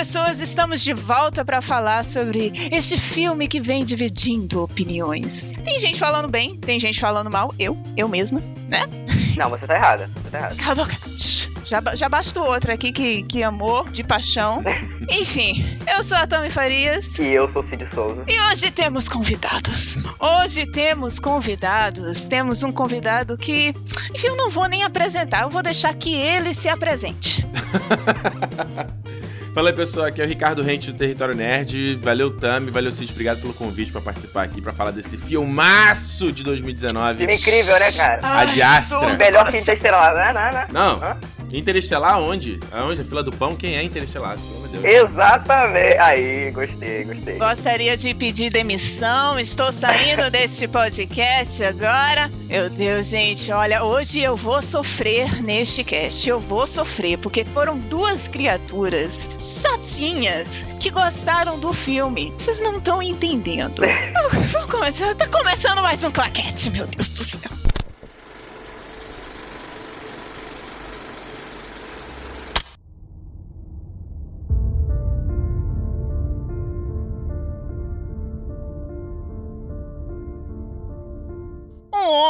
pessoas, estamos de volta para falar sobre este filme que vem dividindo opiniões. Tem gente falando bem, tem gente falando mal, eu, eu mesma, né? Não, você tá errada. Você tá errada. Cala a boca. Já, já basta o outro aqui que, que amou de paixão. Enfim, eu sou a Tami Farias. E eu sou Cid Souza. E hoje temos convidados. Hoje temos convidados. Temos um convidado que, enfim, eu não vou nem apresentar, eu vou deixar que ele se apresente. Fala aí, pessoal, aqui é o Ricardo Rente do Território Nerd. Valeu, Tami, valeu, Cid, obrigado pelo convite para participar aqui para falar desse filmaço de 2019. Filme incrível, né, cara? A de Astra. Melhor que Interestelar, né? né, né? Não. Hã? Interestelar aonde? Aonde? A fila do pão? Quem é Interestelar? Pelo amor de Deus. Exatamente. Aí, gostei, gostei. Gostaria de pedir demissão. Estou saindo deste podcast agora. Meu Deus, gente, olha, hoje eu vou sofrer neste cast. Eu vou sofrer, porque foram duas criaturas chatinhas que gostaram do filme. Vocês não estão entendendo. Vamos começar. Tá começando mais um claquete, meu Deus do céu.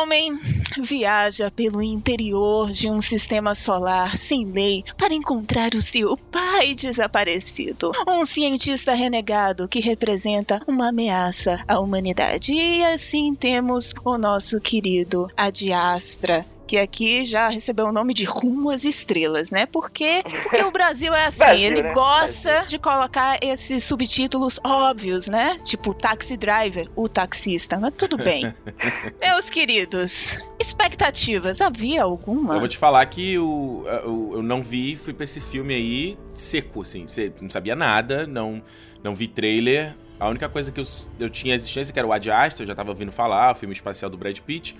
Homem viaja pelo interior de um sistema solar sem lei para encontrar o seu pai desaparecido. Um cientista renegado que representa uma ameaça à humanidade. E assim temos o nosso querido Adiastra. Que aqui já recebeu o nome de Rumo às Estrelas, né? Porque, porque o Brasil é assim, Brasil, ele né? gosta de colocar esses subtítulos óbvios, né? Tipo Taxi Driver, o taxista. Mas tudo bem. Meus queridos, expectativas, havia alguma? Eu vou te falar que o, o- eu não vi, fui pra esse filme aí seco, assim. Não sabia nada, não, não vi trailer. A única coisa que eu, eu tinha existência que era o Ad Astra, eu já tava ouvindo falar, o filme espacial do Brad Pitt.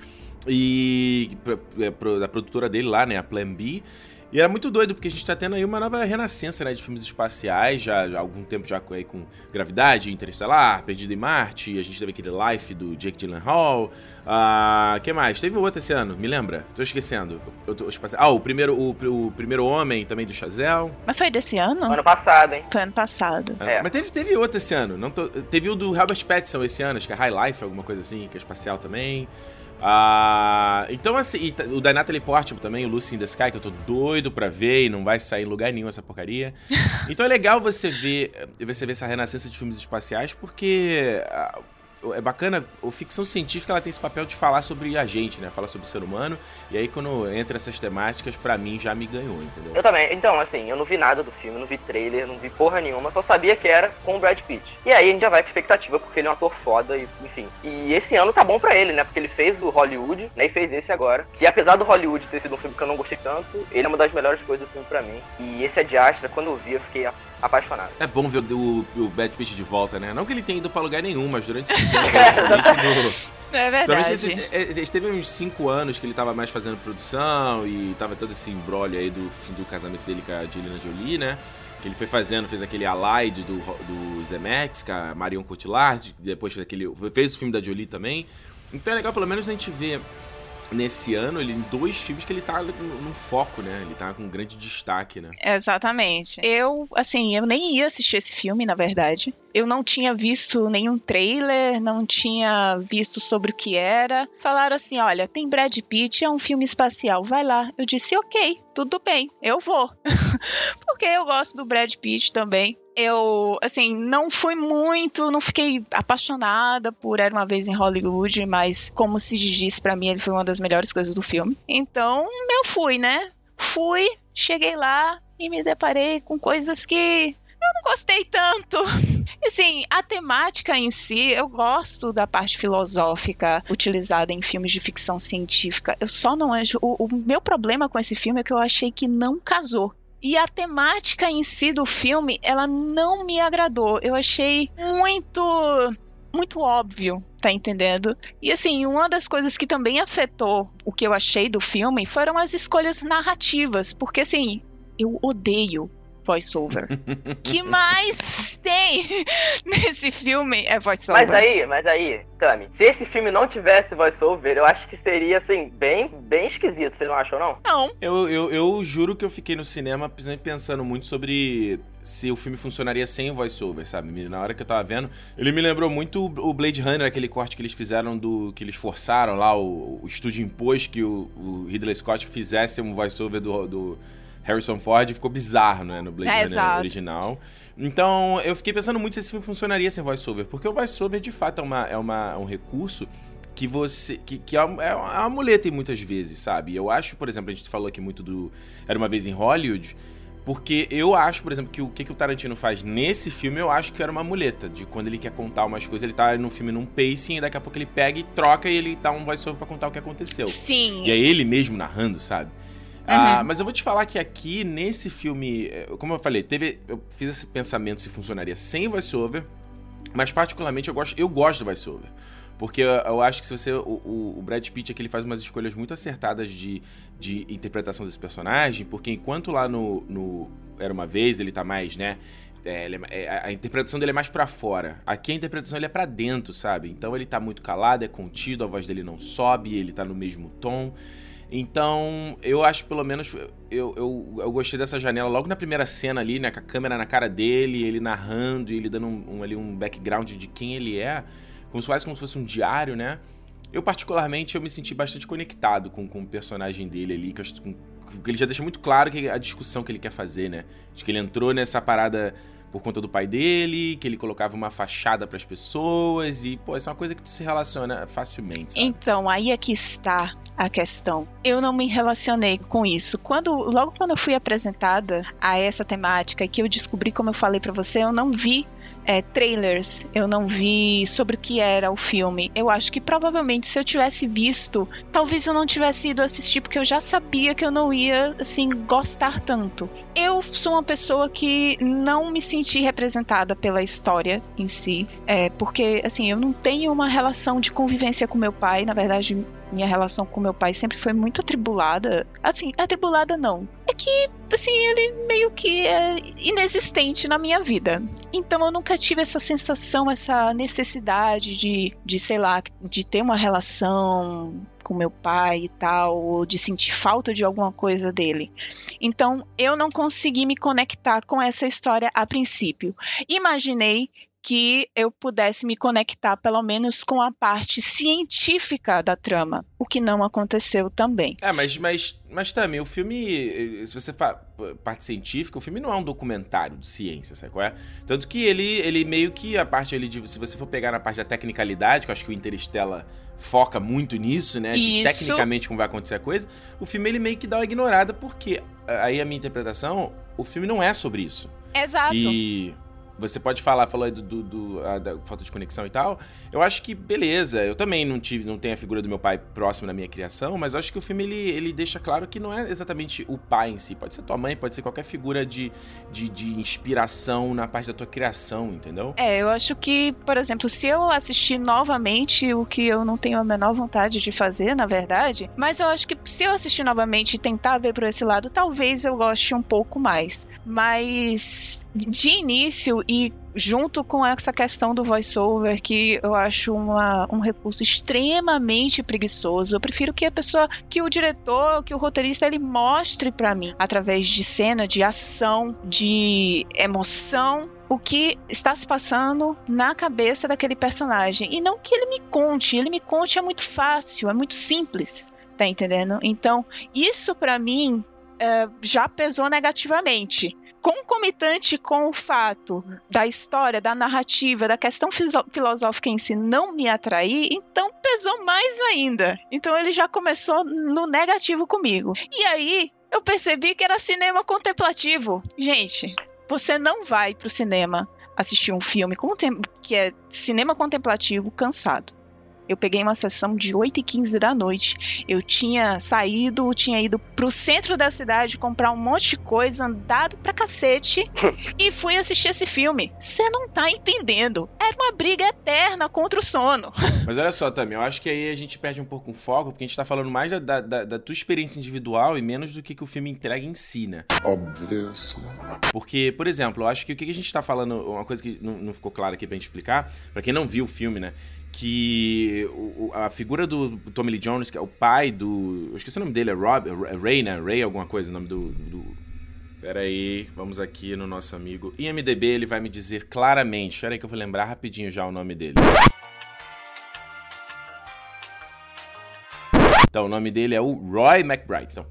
E pro- é, pro- da produtora dele lá, né, a Plan B. E era muito doido, porque a gente tá tendo aí uma nova renascença, né, de filmes espaciais, já há algum tempo já com, aí com Gravidade, Interestelar, Perdido em Marte, a gente teve aquele Life do Jake Gyllenhaal, ah, que mais? Teve outro esse ano, me lembra? Tô esquecendo. Eu tô- ah, o primeiro, o, o primeiro Homem também do Chazelle. Mas foi desse ano? Ano passado, hein? Foi ano passado. É. Mas teve, teve outro esse ano. Não tô- teve o do Robert Pattinson esse ano, acho que é High Life, alguma coisa assim, que é espacial também. Ah, então, assim, o da Natalie Portman também, o Lucy in the Sky, que eu tô doido pra ver e não vai sair em lugar nenhum essa porcaria. Então é legal você ver, você ver essa renascença de filmes espaciais, porque ah, é bacana, a ficção científica ela tem esse papel de falar sobre a gente, né? Falar sobre o ser humano. E aí, quando entra essas temáticas, pra mim já me ganhou, entendeu? Eu também. Então, assim, eu não vi nada do filme, não vi trailer, não vi porra nenhuma, só sabia que era com o Brad Pitt. E aí a gente já vai com expectativa, porque ele é um ator foda, e, enfim. E esse ano tá bom pra ele, né? Porque ele fez o Hollywood, né? E fez esse agora. Que apesar do Hollywood ter sido um filme que eu não gostei tanto, ele é uma das melhores coisas do filme pra mim. E esse é de Astra, quando eu vi, eu fiquei a- apaixonado. É bom ver o, o Brad Pitt de volta, né? Não que ele tenha ido pra lugar nenhum, mas durante esse tempo, provavelmente, no, É verdade. esse, é, é, teve uns 5 anos que ele tava mais fazendo produção e tava todo esse embrolho aí do fim do casamento dele com a Angelina Jolie, né? Que ele foi fazendo, fez aquele Allied do, do Zemeckis com a Marion Cotillard, depois fez aquele, fez o filme da Jolie também. Então é legal pelo menos a gente ver nesse ano ele em dois filmes que ele tá no, no foco, né? Ele tá com um grande destaque, né? Exatamente. Eu, assim, eu nem ia assistir esse filme, na verdade. Eu não tinha visto nenhum trailer, não tinha visto sobre o que era. Falaram assim: olha, tem Brad Pitt, é um filme espacial, vai lá. Eu disse: ok, tudo bem, eu vou. Porque eu gosto do Brad Pitt também. Eu, assim, não fui muito, não fiquei apaixonada por Era uma Vez em Hollywood, mas como se disse pra mim, ele foi uma das melhores coisas do filme. Então, eu fui, né? Fui, cheguei lá e me deparei com coisas que eu não gostei tanto. Assim, a temática em si, eu gosto da parte filosófica utilizada em filmes de ficção científica. Eu só não acho. O, o meu problema com esse filme é que eu achei que não casou. E a temática em si do filme, ela não me agradou. Eu achei muito. Muito óbvio, tá entendendo? E assim, uma das coisas que também afetou o que eu achei do filme foram as escolhas narrativas. Porque assim, eu odeio voiceover. que mais tem nesse filme é voiceover. Mas aí, mas aí, Tami, se esse filme não tivesse voiceover, eu acho que seria, assim, bem, bem esquisito, você não achou, não? Não. Eu, eu, eu juro que eu fiquei no cinema pensando muito sobre se o filme funcionaria sem voiceover, sabe? Na hora que eu tava vendo, ele me lembrou muito o Blade Runner, aquele corte que eles fizeram do. que eles forçaram lá, o, o estúdio impôs que o, o Ridley Scott fizesse um voiceover do, do Harrison Ford ficou bizarro, né, no Blade é, Runner exato. original. Então, eu fiquei pensando muito se esse filme funcionaria sem voiceover, porque o voiceover de fato é, uma, é uma, um recurso que você. que, que é, uma, é uma muleta em muitas vezes, sabe? Eu acho, por exemplo, a gente falou aqui muito do Era uma vez em Hollywood. Porque eu acho, por exemplo, que o que, que o Tarantino faz nesse filme, eu acho que era uma muleta. De quando ele quer contar umas coisas, ele tá no filme num pacing, e daqui a pouco ele pega e troca e ele dá um voiceover pra contar o que aconteceu. Sim. E é ele mesmo narrando, sabe? Ah, mas eu vou te falar que aqui, nesse filme, eh, como eu falei, teve. Eu fiz esse pensamento se funcionaria sem voiceover. Mas particularmente eu gosto, eu gosto do voiceover. Porque eu, eu acho que se você. O, o, Brad Pitt aqui ele faz umas escolhas muito acertadas de, de interpretação desse personagem. Porque enquanto lá no, no Era uma vez ele tá mais, né? É, é, a interpretação dele é mais para fora. Aqui a interpretação ele é para dentro, sabe? Então ele tá muito calado, é contido, a voz dele não sobe, ele tá no mesmo tom. Então, eu acho pelo menos. Eu, eu, eu gostei dessa janela logo na primeira cena ali, né? Com a câmera na cara dele, ele narrando e ele dando um, um ali um background de quem ele é. Como se fosse, como se fosse um diário, né? Eu, particularmente, eu me senti bastante conectado com, com o personagem dele ali, que, eu, que ele já deixa muito claro que a discussão que ele quer fazer, né? De que ele entrou nessa parada por conta do pai dele, que ele colocava uma fachada para as pessoas e, pô, isso é uma coisa que tu se relaciona facilmente. Sabe? Então, aí é que está a questão. Eu não me relacionei com isso. Quando logo quando eu fui apresentada a essa temática e que eu descobri, como eu falei para você, eu não vi é, trailers, eu não vi sobre o que era o filme. Eu acho que provavelmente se eu tivesse visto, talvez eu não tivesse ido assistir, porque eu já sabia que eu não ia, assim, gostar tanto. Eu sou uma pessoa que não me senti representada pela história em si, é, porque, assim, eu não tenho uma relação de convivência com meu pai, na verdade, minha relação com meu pai sempre foi muito atribulada. Assim, atribulada não. É que, assim, ele meio que é inexistente na minha vida. Então eu nunca tive essa sensação, essa necessidade de, de sei lá, de ter uma relação com meu pai e tal, ou de sentir falta de alguma coisa dele. Então, eu não consegui me conectar com essa história a princípio. Imaginei que eu pudesse me conectar pelo menos com a parte científica da trama, o que não aconteceu também. É, mas, mas, mas também o filme, se você fala parte científica, o filme não é um documentário de ciência, sabe qual é? Tanto que ele, ele meio que a parte ali de, se você for pegar na parte da tecnicalidade, que eu acho que o Interstellar foca muito nisso, né, de Isso. tecnicamente como vai acontecer a coisa, o filme ele meio que dá uma ignorada porque aí a minha interpretação, o filme não é sobre isso. Exato. E você pode falar, falou aí do, do, do a, da falta de conexão e tal. Eu acho que beleza. Eu também não tive, não tenho a figura do meu pai próximo na minha criação, mas eu acho que o filme ele, ele deixa claro que não é exatamente o pai em si. Pode ser tua mãe, pode ser qualquer figura de, de, de inspiração na parte da tua criação, entendeu? É, eu acho que, por exemplo, se eu assistir novamente, o que eu não tenho a menor vontade de fazer, na verdade, mas eu acho que se eu assistir novamente e tentar ver por esse lado, talvez eu goste um pouco mais. Mas de início e junto com essa questão do voiceover, que eu acho uma, um recurso extremamente preguiçoso, eu prefiro que a pessoa, que o diretor, que o roteirista, ele mostre para mim, através de cena, de ação, de emoção, o que está se passando na cabeça daquele personagem. E não que ele me conte, ele me conte é muito fácil, é muito simples, tá entendendo? Então, isso para mim é, já pesou negativamente concomitante com o fato da história, da narrativa, da questão filosófica em si não me atrair, então pesou mais ainda. Então ele já começou no negativo comigo. E aí eu percebi que era cinema contemplativo. Gente, você não vai pro cinema assistir um filme que é cinema contemplativo cansado. Eu peguei uma sessão de 8 e 15 da noite. Eu tinha saído, tinha ido pro centro da cidade comprar um monte de coisa, andado pra cacete e fui assistir esse filme. Você não tá entendendo. Era uma briga eterna contra o sono. Mas olha só, também, eu acho que aí a gente perde um pouco o foco, porque a gente tá falando mais da, da, da tua experiência individual e menos do que, que o filme entrega em si, né? Óbvio. Porque, por exemplo, eu acho que o que a gente tá falando, uma coisa que não, não ficou clara aqui pra gente explicar, para quem não viu o filme, né? Que a figura do Tommy Lee Jones, que é o pai do. Eu esqueci o nome dele, é Rob, é Ray, né? Ray alguma coisa, o nome do. do Pera aí, vamos aqui no nosso amigo IMDB, ele vai me dizer claramente. Pera aí que eu vou lembrar rapidinho já o nome dele. Então, o nome dele é o Roy McBride. Então,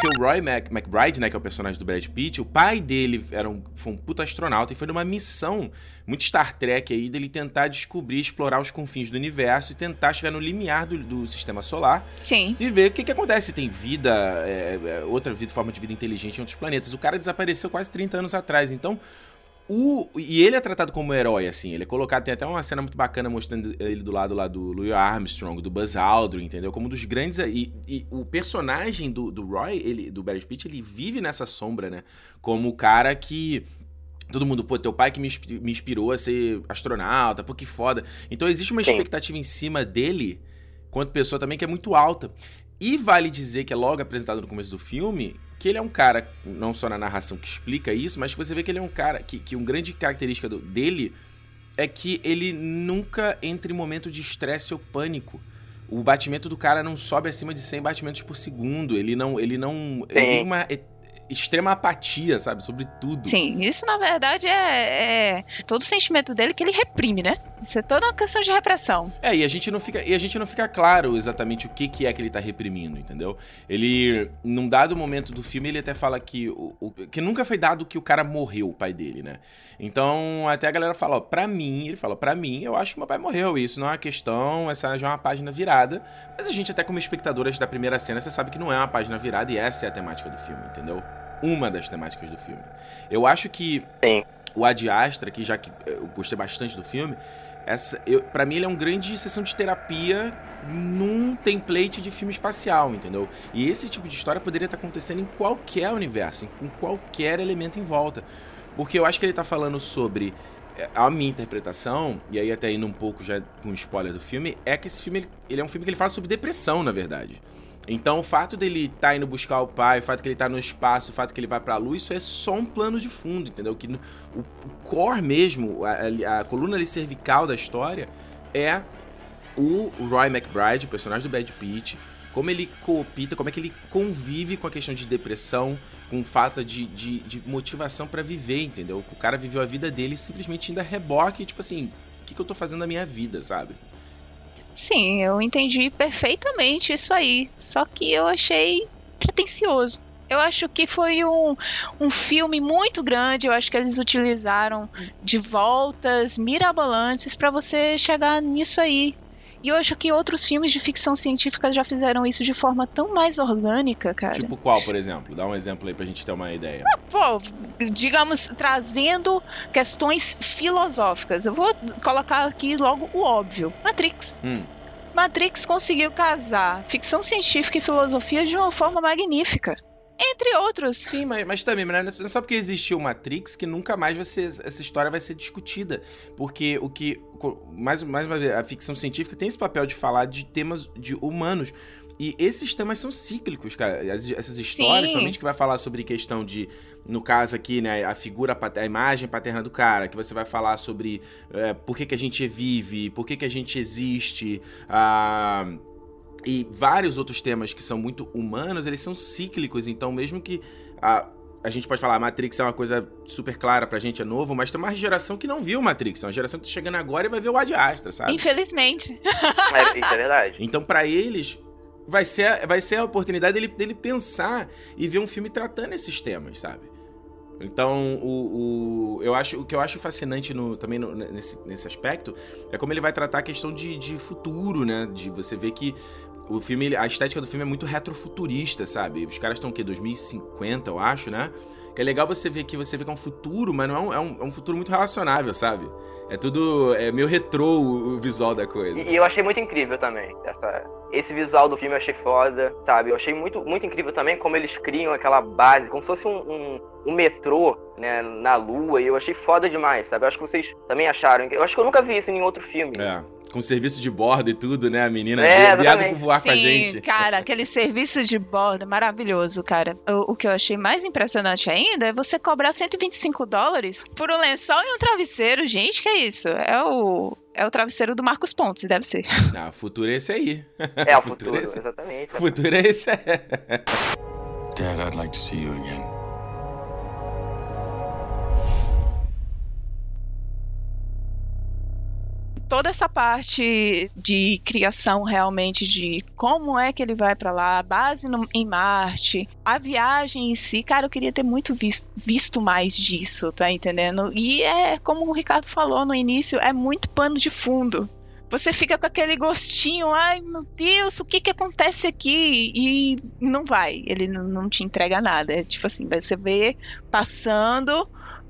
porque o Roy Mac, McBride, né, que é o personagem do Brad Pitt, o pai dele era um, foi um puta astronauta e foi numa missão muito Star Trek aí dele tentar descobrir, explorar os confins do universo e tentar chegar no limiar do, do sistema solar. Sim. E ver o que, que acontece. Tem vida, é, é, outra vida, forma de vida inteligente em outros planetas. O cara desapareceu quase 30 anos atrás. Então, o, e ele é tratado como herói, assim. Ele é colocado. Tem até uma cena muito bacana mostrando ele do lado lá do Louis Armstrong, do Buzz Aldrin, entendeu? Como um dos grandes. E, e o personagem do, do Roy, ele, do Barry Pitt, ele vive nessa sombra, né? Como o cara que. Todo mundo, pô, teu pai que me, me inspirou a ser astronauta, pô, que foda. Então existe uma expectativa em cima dele, quanto pessoa também, que é muito alta. E vale dizer que é logo apresentado no começo do filme que ele é um cara, não só na narração que explica isso, mas que você vê que ele é um cara que, que uma grande característica do, dele é que ele nunca entra em momento de estresse ou pânico. O batimento do cara não sobe acima de 100 batimentos por segundo. Ele não. Ele não. Ele vive uma extrema apatia, sabe? Sobre tudo. Sim, isso na verdade é, é, todo o sentimento dele que ele reprime, né? Isso é toda uma questão de repressão. É, e a gente não fica, e a gente não fica claro exatamente o que, que é que ele tá reprimindo, entendeu? Ele, num dado momento do filme, ele até fala que o, o que nunca foi dado que o cara morreu, o pai dele, né? Então, até a galera fala, ó, pra mim, ele fala, pra mim, eu acho que meu pai morreu, isso não é uma questão, essa já é uma página virada, mas a gente até como espectadoras da primeira cena, você sabe que não é uma página virada e essa é a temática do filme, entendeu? Uma das temáticas do filme. Eu acho que Sim. o Ad Astra, que já que eu gostei bastante do filme, essa, eu, pra mim ele é um grande sessão de terapia num template de filme espacial, entendeu? E esse tipo de história poderia estar acontecendo em qualquer universo, com qualquer elemento em volta. Porque eu acho que ele tá falando sobre é, a minha interpretação, e aí até indo um pouco já com spoiler do filme, é que esse filme ele, ele é um filme que ele fala sobre depressão, na verdade. Então o fato dele estar tá indo buscar o pai, o fato que ele tá no espaço, o fato que ele vai pra lua, isso é só um plano de fundo, entendeu? Que o, core mesmo, a, a, coluna ali cervical da história é o Roy McBride, o personagem do Brad Pitt, como ele coopita, como é que ele convive com a questão de depressão, com falta de, de, de motivação para viver, entendeu? O cara viveu a vida dele simplesmente ainda reboque, tipo assim, o que, que eu tô fazendo na minha vida, sabe? Sim, eu entendi perfeitamente isso aí. Só que eu achei pretencioso. Eu acho que foi um, um filme muito grande. Eu acho que eles utilizaram de voltas mirabolantes para você chegar nisso aí. E eu acho que outros filmes de ficção científica já fizeram isso de forma tão mais orgânica, cara. Tipo qual, por exemplo? Dá um exemplo aí pra gente ter uma ideia. Ah, pô, digamos, trazendo questões filosóficas. Eu vou colocar aqui logo o óbvio. Matrix. Hum. Matrix conseguiu casar ficção científica e filosofia de uma forma magnífica. Entre outros. Sim, mas, mas também, não é só porque existiu Matrix que nunca mais vai ser, essa história vai ser discutida. Porque o que. Mais, mais uma vez, a ficção científica tem esse papel de falar de temas de humanos. E esses temas são cíclicos, cara. essas histórias, principalmente que vai falar sobre questão de, no caso aqui, né, a figura, a imagem paterna do cara, que você vai falar sobre é, por que, que a gente vive, por que, que a gente existe, ah, e vários outros temas que são muito humanos, eles são cíclicos, então mesmo que a, a gente pode falar, a Matrix é uma coisa super clara pra gente, é novo, mas tem uma geração que não viu Matrix, é uma geração que tá chegando agora e vai ver o Ad Astra, sabe? Infelizmente. É, isso é verdade. Então, para eles, vai ser, vai ser a oportunidade dele, dele pensar e ver um filme tratando esses temas, sabe? Então, o, o, eu acho, o que eu acho fascinante no, também no, nesse, nesse aspecto é como ele vai tratar a questão de, de futuro, né? De você ver que o filme, a estética do filme é muito retrofuturista, sabe? Os caras estão o quê? 2050, eu acho, né? Que é legal você ver que você vê que é um futuro, mas não é um, é um, é um futuro muito relacionável, sabe? É tudo. É meio retrô o, visual da coisa. E, eu achei muito incrível também. Essa, esse visual do filme eu achei foda, sabe? Eu achei muito, muito incrível também como eles criam aquela base, como se fosse um, um, um metrô, né, na lua. E eu achei foda demais, sabe? Eu acho que vocês também acharam. Eu acho que eu nunca vi isso em outro filme. É com serviço de bordo e tudo, né? A menina é, viado por voar Sim, com a gente. cara, aquele serviço de bordo maravilhoso, cara. O, o, que eu achei mais impressionante ainda é você cobrar 125 dólares por um lençol e um travesseiro. Gente, que é isso? É o, é o travesseiro do Marcos Pontes, deve ser. Ah, o futuro é esse aí. É, o futuro, futuro é esse... exatamente. O futuro é esse. Dad, I'd like to see you again. Toda essa parte de criação realmente de como é que ele vai para lá, base no, em Marte, a viagem em si, cara, eu queria ter muito visto, visto mais disso, tá entendendo? E é como o Ricardo falou no início, é muito pano de fundo você fica com aquele gostinho, ai meu Deus, o que que acontece aqui? E não vai, ele não te entrega nada. É tipo assim, você vê passando,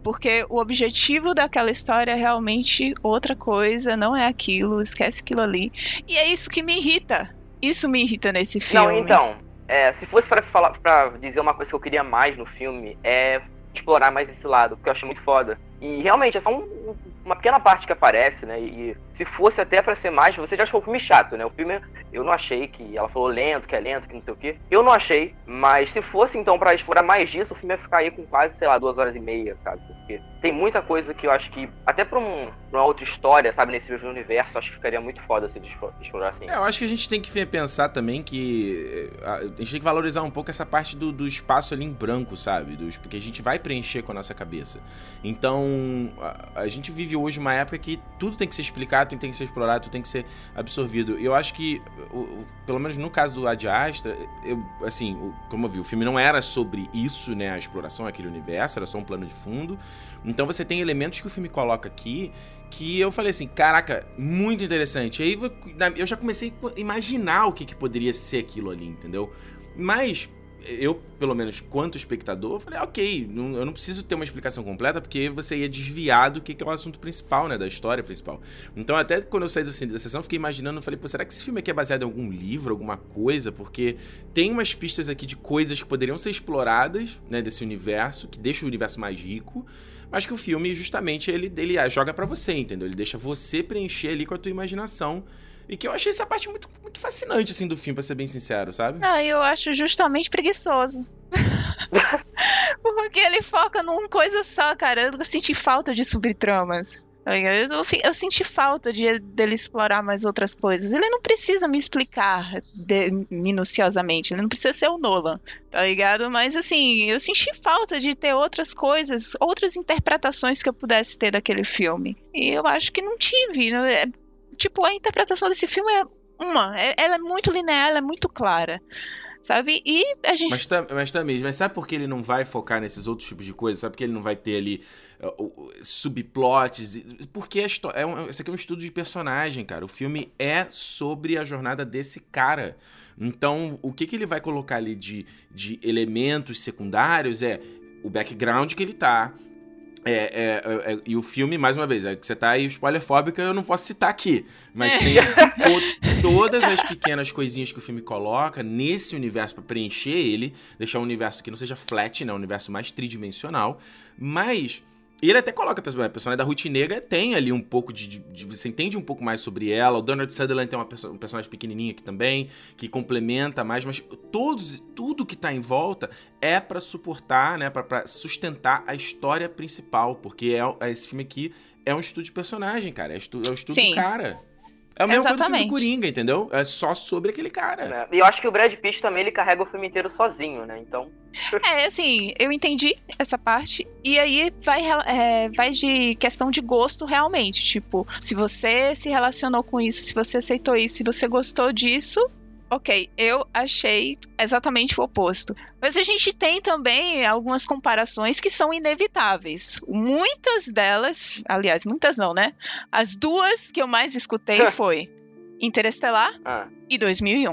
porque o objetivo daquela história é realmente outra coisa, não é aquilo, esquece aquilo ali. E é isso que me irrita. Isso me irrita nesse filme. Não, então, é, se fosse para falar, para dizer uma coisa que eu queria mais no filme, é explorar mais esse lado, porque eu achei muito foda. E realmente é só um, uma pequena parte que aparece, né? E se fosse até para ser mais, você já achou o filme chato, né? O filme eu não achei que ela falou lento, que é lento, que não sei o quê. Eu não achei, mas se fosse então para explorar mais disso, o filme ia ficar aí com quase, sei lá, duas horas e meia, sabe? Porque tem muita coisa que eu acho que, até pra, um, pra uma outra história, sabe, nesse mesmo universo, acho que ficaria muito foda se explorar assim. É, eu acho que a gente tem que pensar também que eh, a gente tem que valorizar um pouco essa parte do, do espaço ali em branco, sabe? Dos, porque a gente vai preencher com a nossa cabeça. Então, a, a gente vive hoje uma época que tudo tem que ser explicado, tudo tem que ser explorado, tudo tem que ser absorvido. Eu acho que, pelo menos no caso do Ad Astra, eu, assim, como eu vi, o filme não era sobre isso, né, a exploração, aquele universo, era só um plano de fundo. Então você tem elementos que o filme coloca aqui que eu falei assim, caraca, muito interessante. Aí eu já comecei a imaginar o que, que poderia ser aquilo ali, entendeu? Mas eu, pelo menos, quanto espectador, falei, ok, não, eu não preciso ter uma explicação completa, porque você ia desviar do que, que é o assunto principal, né? Da história principal. Então, até quando eu saí do, da sessão, fiquei imaginando, falei, pô, será que esse filme aqui é baseado em algum livro, alguma coisa? Porque tem umas pistas aqui de coisas que poderiam ser exploradas, né, desse universo, que deixa o universo mais rico, mas que o filme, justamente, ele, ele joga para você, entendeu? Ele deixa você preencher ali com a tua imaginação e que eu achei essa parte muito, muito fascinante, assim, do filme, pra ser bem sincero, sabe? Ah, eu acho justamente preguiçoso. Porque ele foca numa coisa só, cara. Eu senti falta de subtramas. Eu, eu, eu, senti falta de dele explorar mais outras coisas. Ele não precisa me explicar de, minuciosamente. Ele não precisa ser o Nolan, tá ligado? Mas assim, eu senti falta de ter outras coisas, outras interpretações que eu pudesse ter daquele filme. E eu acho que não tive. É, tipo, a interpretação desse filme é uma. É, ela é muito linear, ela é muito clara. Sabe? E a gente. Mas tá, mas tá mesmo. Mas sabe por que ele não vai focar nesses outros tipos de coisas? Sabe por que ele não vai ter ali uh, subplots? Porque é um, esse aqui é um estudo de personagem, cara. O filme é sobre a jornada desse cara. Então, o que, que ele vai colocar ali de, de elementos secundários é o background que ele tá, é, é, é, é, e o filme, mais uma vez, é que você tá aí spoilerfóbica, eu não posso citar aqui. Mas é. tem todas as pequenas coisinhas que o filme coloca nesse universo para preencher ele, deixar um universo que não seja flat, né? Um universo mais tridimensional. Mas e ele até coloca a personagem da Ruth Negra tem ali um pouco de, de, de, Você entende um pouco mais sobre ela. O Donald Sutherland tem uma perso um personagem pequenininho aqui também, que complementa mais, mas todos, tudo que tá em volta é para suportar, né? para sustentar a história principal, porque é, é, esse filme aqui é um estudo de personagem, cara. É, estu, é o estudo Sim. cara. É o mesmo Exatamente. coisa do Coringa, entendeu? É só sobre aquele cara. É. E eu acho que o Brad Pitt também ele carrega o filme inteiro sozinho, né? Então. É, assim, eu entendi essa parte. E aí vai, é, vai de questão de gosto realmente. Tipo, se você se relacionou com isso, se você aceitou isso, se você gostou disso, ok, eu achei exatamente o oposto. Mas a gente tem também algumas comparações que são inevitáveis. Muitas delas, aliás, muitas não, né? As duas que eu mais escutei foi Interestelar ah. e 2001.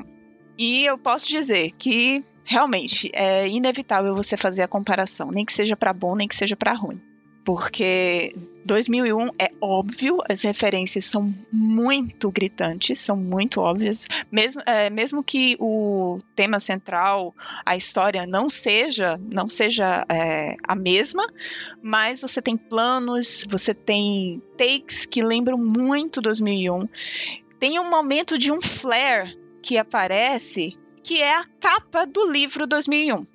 E eu posso dizer que realmente é inevitável você fazer a comparação, nem que seja para bom, nem que seja para ruim. Porque 2001 é óbvio, as referências são muito gritantes, são muito óbvias, mesmo, é, mesmo que o tema central, a história não seja, não seja é, a mesma, mas você tem planos, você tem takes que lembram muito 2001. Tem um momento de um flare que aparece que é a capa do livro 2001.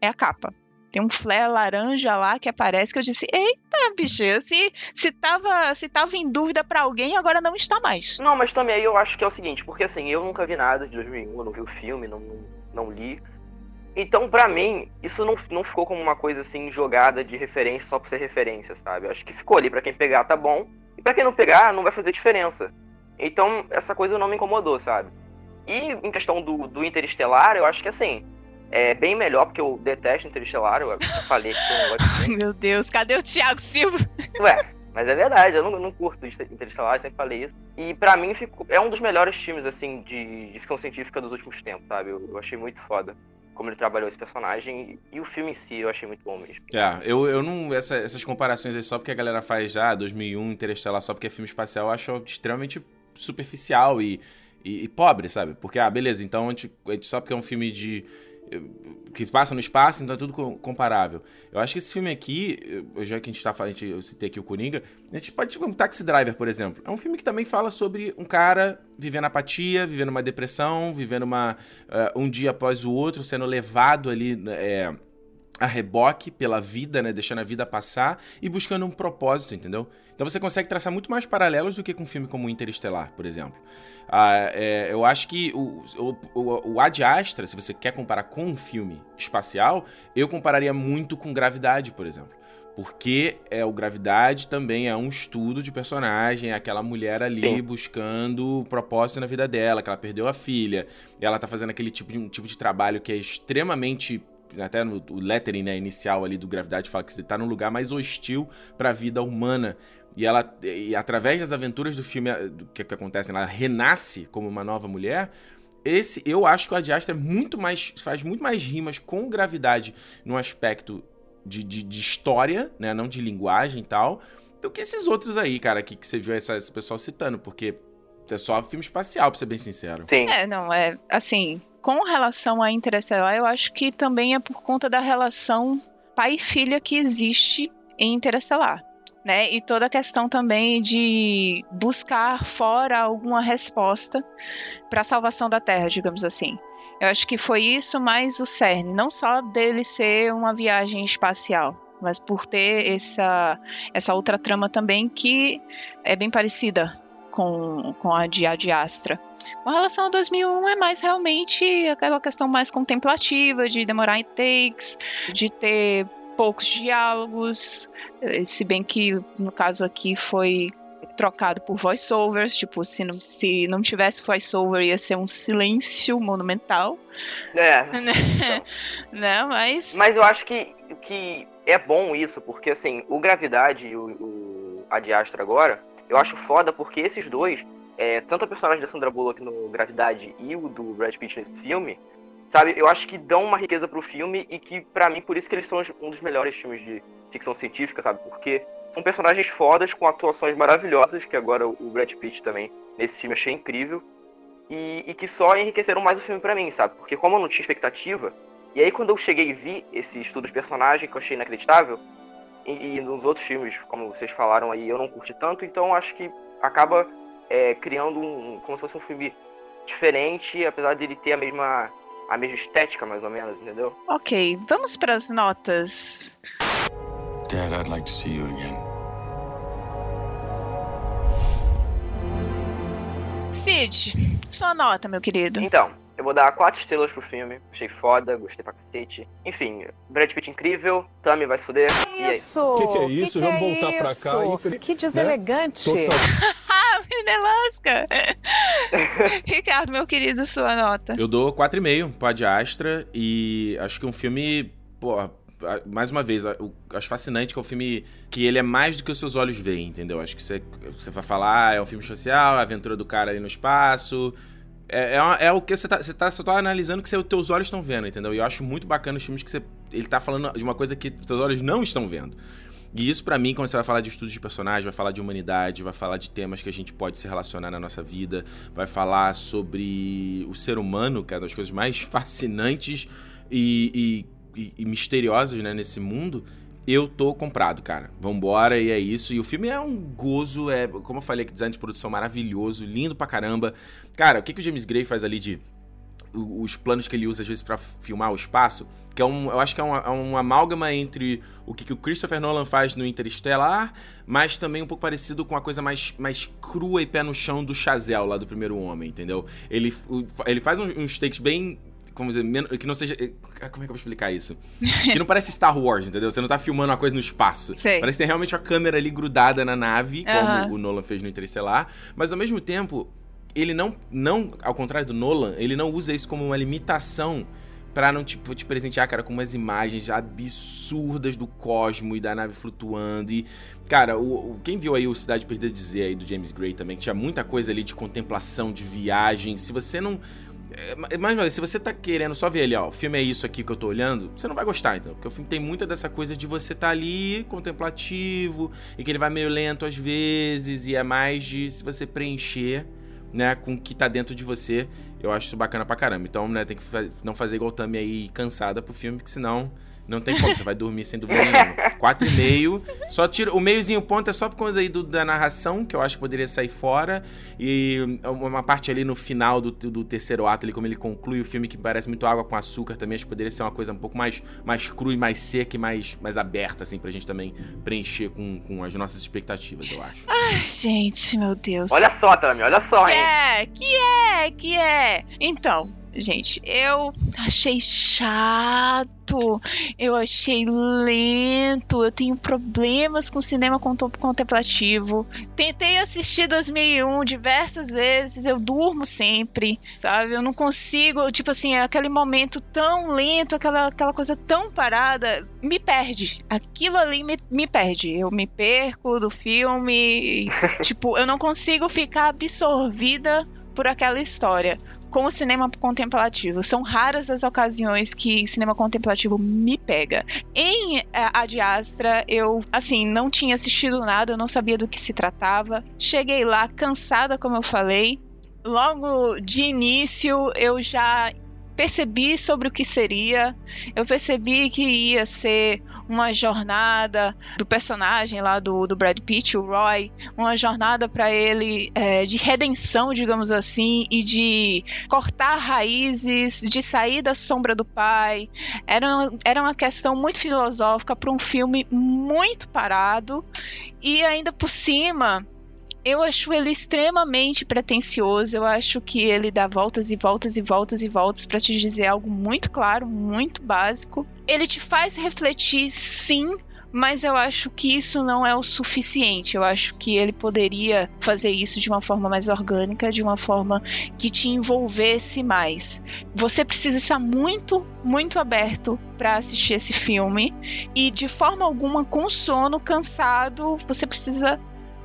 É a capa. Tem um flare laranja lá que aparece que eu disse: Eita, bicho, se, se, tava, se tava em dúvida para alguém, agora não está mais. Não, mas também aí eu acho que é o seguinte: porque assim, eu nunca vi nada de 2001, eu não vi o filme, não, não, não li. Então, para mim, isso não, não ficou como uma coisa assim jogada de referência só por ser referência, sabe? Eu acho que ficou ali para quem pegar tá bom, e para quem não pegar não vai fazer diferença. Então, essa coisa não me incomodou, sabe? E em questão do, do Interestelar, eu acho que assim, é bem melhor, porque eu detesto Interestelar, eu falei que eu não gosto de Meu Deus, cadê o Thiago Silva? Ué, mas é verdade, eu não, não curto Interestelar, sempre falei isso. E para mim ficou, é um dos melhores filmes, assim, de, de ficção científica dos últimos tempos, sabe? Eu, eu, achei muito foda como ele trabalhou esse personagem e, e, o filme em si eu achei muito bom mesmo. É, eu, eu não. Essa, essas comparações aí só porque a galera faz já 2001, Interestelar, só porque é filme espacial, eu acho extremamente superficial e e, e, pobre, sabe? Porque, ah, beleza, então a gente, a gente, só porque é um filme de. Que passa no espaço, então é tudo comparável. Eu acho que esse filme aqui, já que a gente tá falando, eu citei aqui o Coringa, a gente pode, tipo, um Taxi Driver, por exemplo. É um filme que também fala sobre um cara vivendo apatia, vivendo uma depressão, vivendo uma, uh, um dia após o outro, sendo levado ali. É, a reboque pela vida, né? Deixando a vida passar e buscando um propósito, entendeu? Então você consegue traçar muito mais paralelos do que com um filme como Interestelar, por exemplo. Ah, é, eu acho que o, o, o Ad Astra, se você quer comparar com um filme espacial, eu compararia muito com Gravidade, por exemplo. Porque é o Gravidade também é um estudo de personagem, é aquela mulher ali Sim. buscando propósito na vida dela, que ela perdeu a filha, e ela tá fazendo aquele tipo de, um tipo de trabalho que é extremamente até no o lettering né, inicial ali do Gravidade fala que você está num lugar mais hostil para a vida humana. E ela, e através das aventuras do filme do que, que acontecem, ela renasce como uma nova mulher. Esse, eu acho que o Adiastra é muito mais, faz muito mais rimas com gravidade no aspecto de, de, de, história, né, não de linguagem e tal, do que esses outros aí, cara, que, que você viu esse pessoal citando, porque é só filme espacial, pra ser bem sincero. Sim. É, não, é assim, com relação a Interestelar, eu acho que também é por conta da relação pai e filha que existe em Interestelar. Né? E toda a questão também de buscar fora alguma resposta para a salvação da Terra, digamos assim. Eu acho que foi isso mais o cerne, não só dele ser uma viagem espacial, mas por ter essa, essa outra trama também que é bem parecida com, com a de Ad Astra. Com relação a 2001 é mais realmente aquela questão mais contemplativa, de demorar em takes, de ter poucos diálogos, se bem que no caso aqui foi trocado por voiceovers, tipo, se não, se não tivesse voiceover ia ser um silêncio monumental. É. Né? Então. né? Mas... Mas eu acho que, que é bom isso, porque assim, o Gravidade e o, o Adiastra agora, eu acho foda porque esses dois, é, tanto a personagem da Sandra Bullock no Gravidade e o do Brad Pitt nesse filme, sabe, eu acho que dão uma riqueza pro filme e que, para mim, por isso que eles são um dos melhores filmes de ficção científica, sabe? Porque são personagens fodas, com atuações maravilhosas, que agora o Brad Pitt também, nesse filme, achei incrível. E, e que só enriqueceram mais o filme para mim, sabe? Porque como eu não tinha expectativa, e aí quando eu cheguei e vi esse estudo de personagem, que eu achei inacreditável, e, e, nos outros filmes, como vocês falaram aí, eu não curti tanto, então acho que acaba é, criando um, como se fosse um filme diferente, apesar de ele ter a mesma a mesma estética, mais ou menos, entendeu? Ok, vamos para as notas. Dad, I'd like to see you again. Cid, sua nota, meu querido. Então, eu vou dar quatro estrelas pro filme. Achei foda, gostei pra cacete. Enfim, Brad Pitt incrível, Tammy vai se fuder. Que isso? O que, que, é isso? Que Vamos que é voltar isso? pra cá. Infeliz... Que deselegante. Né? Menelasca! Ricardo, meu querido, sua nota. Eu dou 4,5 pro Ad Astra e acho que é um filme, pô, mais uma vez, acho fascinante que é um filme que ele é mais do que os seus olhos veem, entendeu? Acho que você, você vai falar, ah, é um filme social, a aventura do cara ali no espaço, É, é, é, o que você tá, tá tá analisando que os teus olhos estão vendo, entendeu? E eu acho muito bacana os filmes que você. Ele tá falando de uma coisa que os teus olhos não estão vendo. E isso, para mim, quando você vai falar de estudos de personagem, vai falar de humanidade, vai falar de temas que a gente pode se relacionar na nossa vida, vai falar sobre o ser humano, que é uma das coisas mais fascinantes e, e, e misteriosas né, nesse mundo eu tô comprado, cara. Vambora, e é isso. E o filme é um gozo, é, como eu falei, que design de produção maravilhoso, lindo pra caramba. Cara, o que, que o James Gray faz ali de. Os planos que ele usa às vezes para filmar o espaço, que é um, eu acho que é um, é um amálgama entre o que, que o Christopher Nolan faz no Interstellar, mas também um pouco parecido com a coisa mais, mais crua e pé no chão do Chazelle lá do primeiro homem, entendeu? Ele, ele faz uns takes bem como dizer, que não seja. Eh, como é que eu vou explicar isso? Que não parece Star Wars, entendeu? Você não tá filmando uma coisa no espaço. Sei. Parece que tem realmente uma câmera ali grudada na nave, como o Nolan fez no Interestelar. Mas ao mesmo tempo, ele não, não, ao contrário do Nolan, ele não usa isso como uma limitação pra não tipo, te presentear, cara, com umas imagens absurdas do cosmo e da nave flutuando. E, cara, o, o quem viu aí o Cidade Perdida Dizer aí do James Gray também, que tinha muita coisa ali de contemplação, de viagem. Se você não é, mas se você tá querendo só ver ali, ó, o filme é isso aqui que eu tô olhando, você não vai gostar, então. Porque o filme tem muita dessa coisa de você tá ali, contemplativo, e que ele vai meio lento às vezes, e é mais de se você preencher, né, com o que tá dentro de você. Eu acho isso bacana pra caramba. Então, né, tem que não fazer igual o Tami aí cansada pro filme, que senão não tem como, você vai dormir sem dúvida nenhuma. Quatro e meio. Só tira. O meiozinho ponto é só por causa aí do, da narração, que eu acho que poderia sair fora. E uma parte ali no final do, do terceiro ato, ali, como ele conclui o filme, que parece muito água com açúcar também. Acho que poderia ser uma coisa um pouco mais, mais crua e mais seca e mais, mais aberta, assim, pra gente também preencher com, com as nossas expectativas, eu acho. Ai, gente, meu Deus. Olha só, Tami, olha só, que hein? É, que é, que é. Então, gente, eu achei chato, eu achei lento, eu tenho problemas com cinema contemplativo. Tentei assistir 2001 diversas vezes, eu durmo sempre, sabe? Eu não consigo, tipo assim, aquele momento tão lento, aquela, aquela coisa tão parada, me perde. Aquilo ali me, me perde. Eu me perco do filme, tipo, eu não consigo ficar absorvida por aquela história com o cinema contemplativo. São raras as ocasiões que cinema contemplativo me pega. Em uh, Ad Astra, eu, assim, não tinha assistido nada, eu não sabia do que se tratava. Cheguei lá cansada, como eu falei. Logo de início, eu já percebi sobre o que seria. Eu percebi que ia ser uma jornada do personagem lá do, do Brad Pitt, o Roy, uma jornada para ele é, de redenção, digamos assim, e de cortar raízes, de sair da sombra do pai. Era, era uma questão muito filosófica para um filme muito parado e ainda por cima eu acho ele extremamente pretencioso. Eu acho que ele dá voltas e voltas e voltas e voltas para te dizer algo muito claro, muito básico. Ele te faz refletir, sim, mas eu acho que isso não é o suficiente. Eu acho que ele poderia fazer isso de uma forma mais orgânica, de uma forma que te envolvesse mais. Você precisa estar muito, muito aberto para assistir esse filme e de forma alguma com sono, cansado, você precisa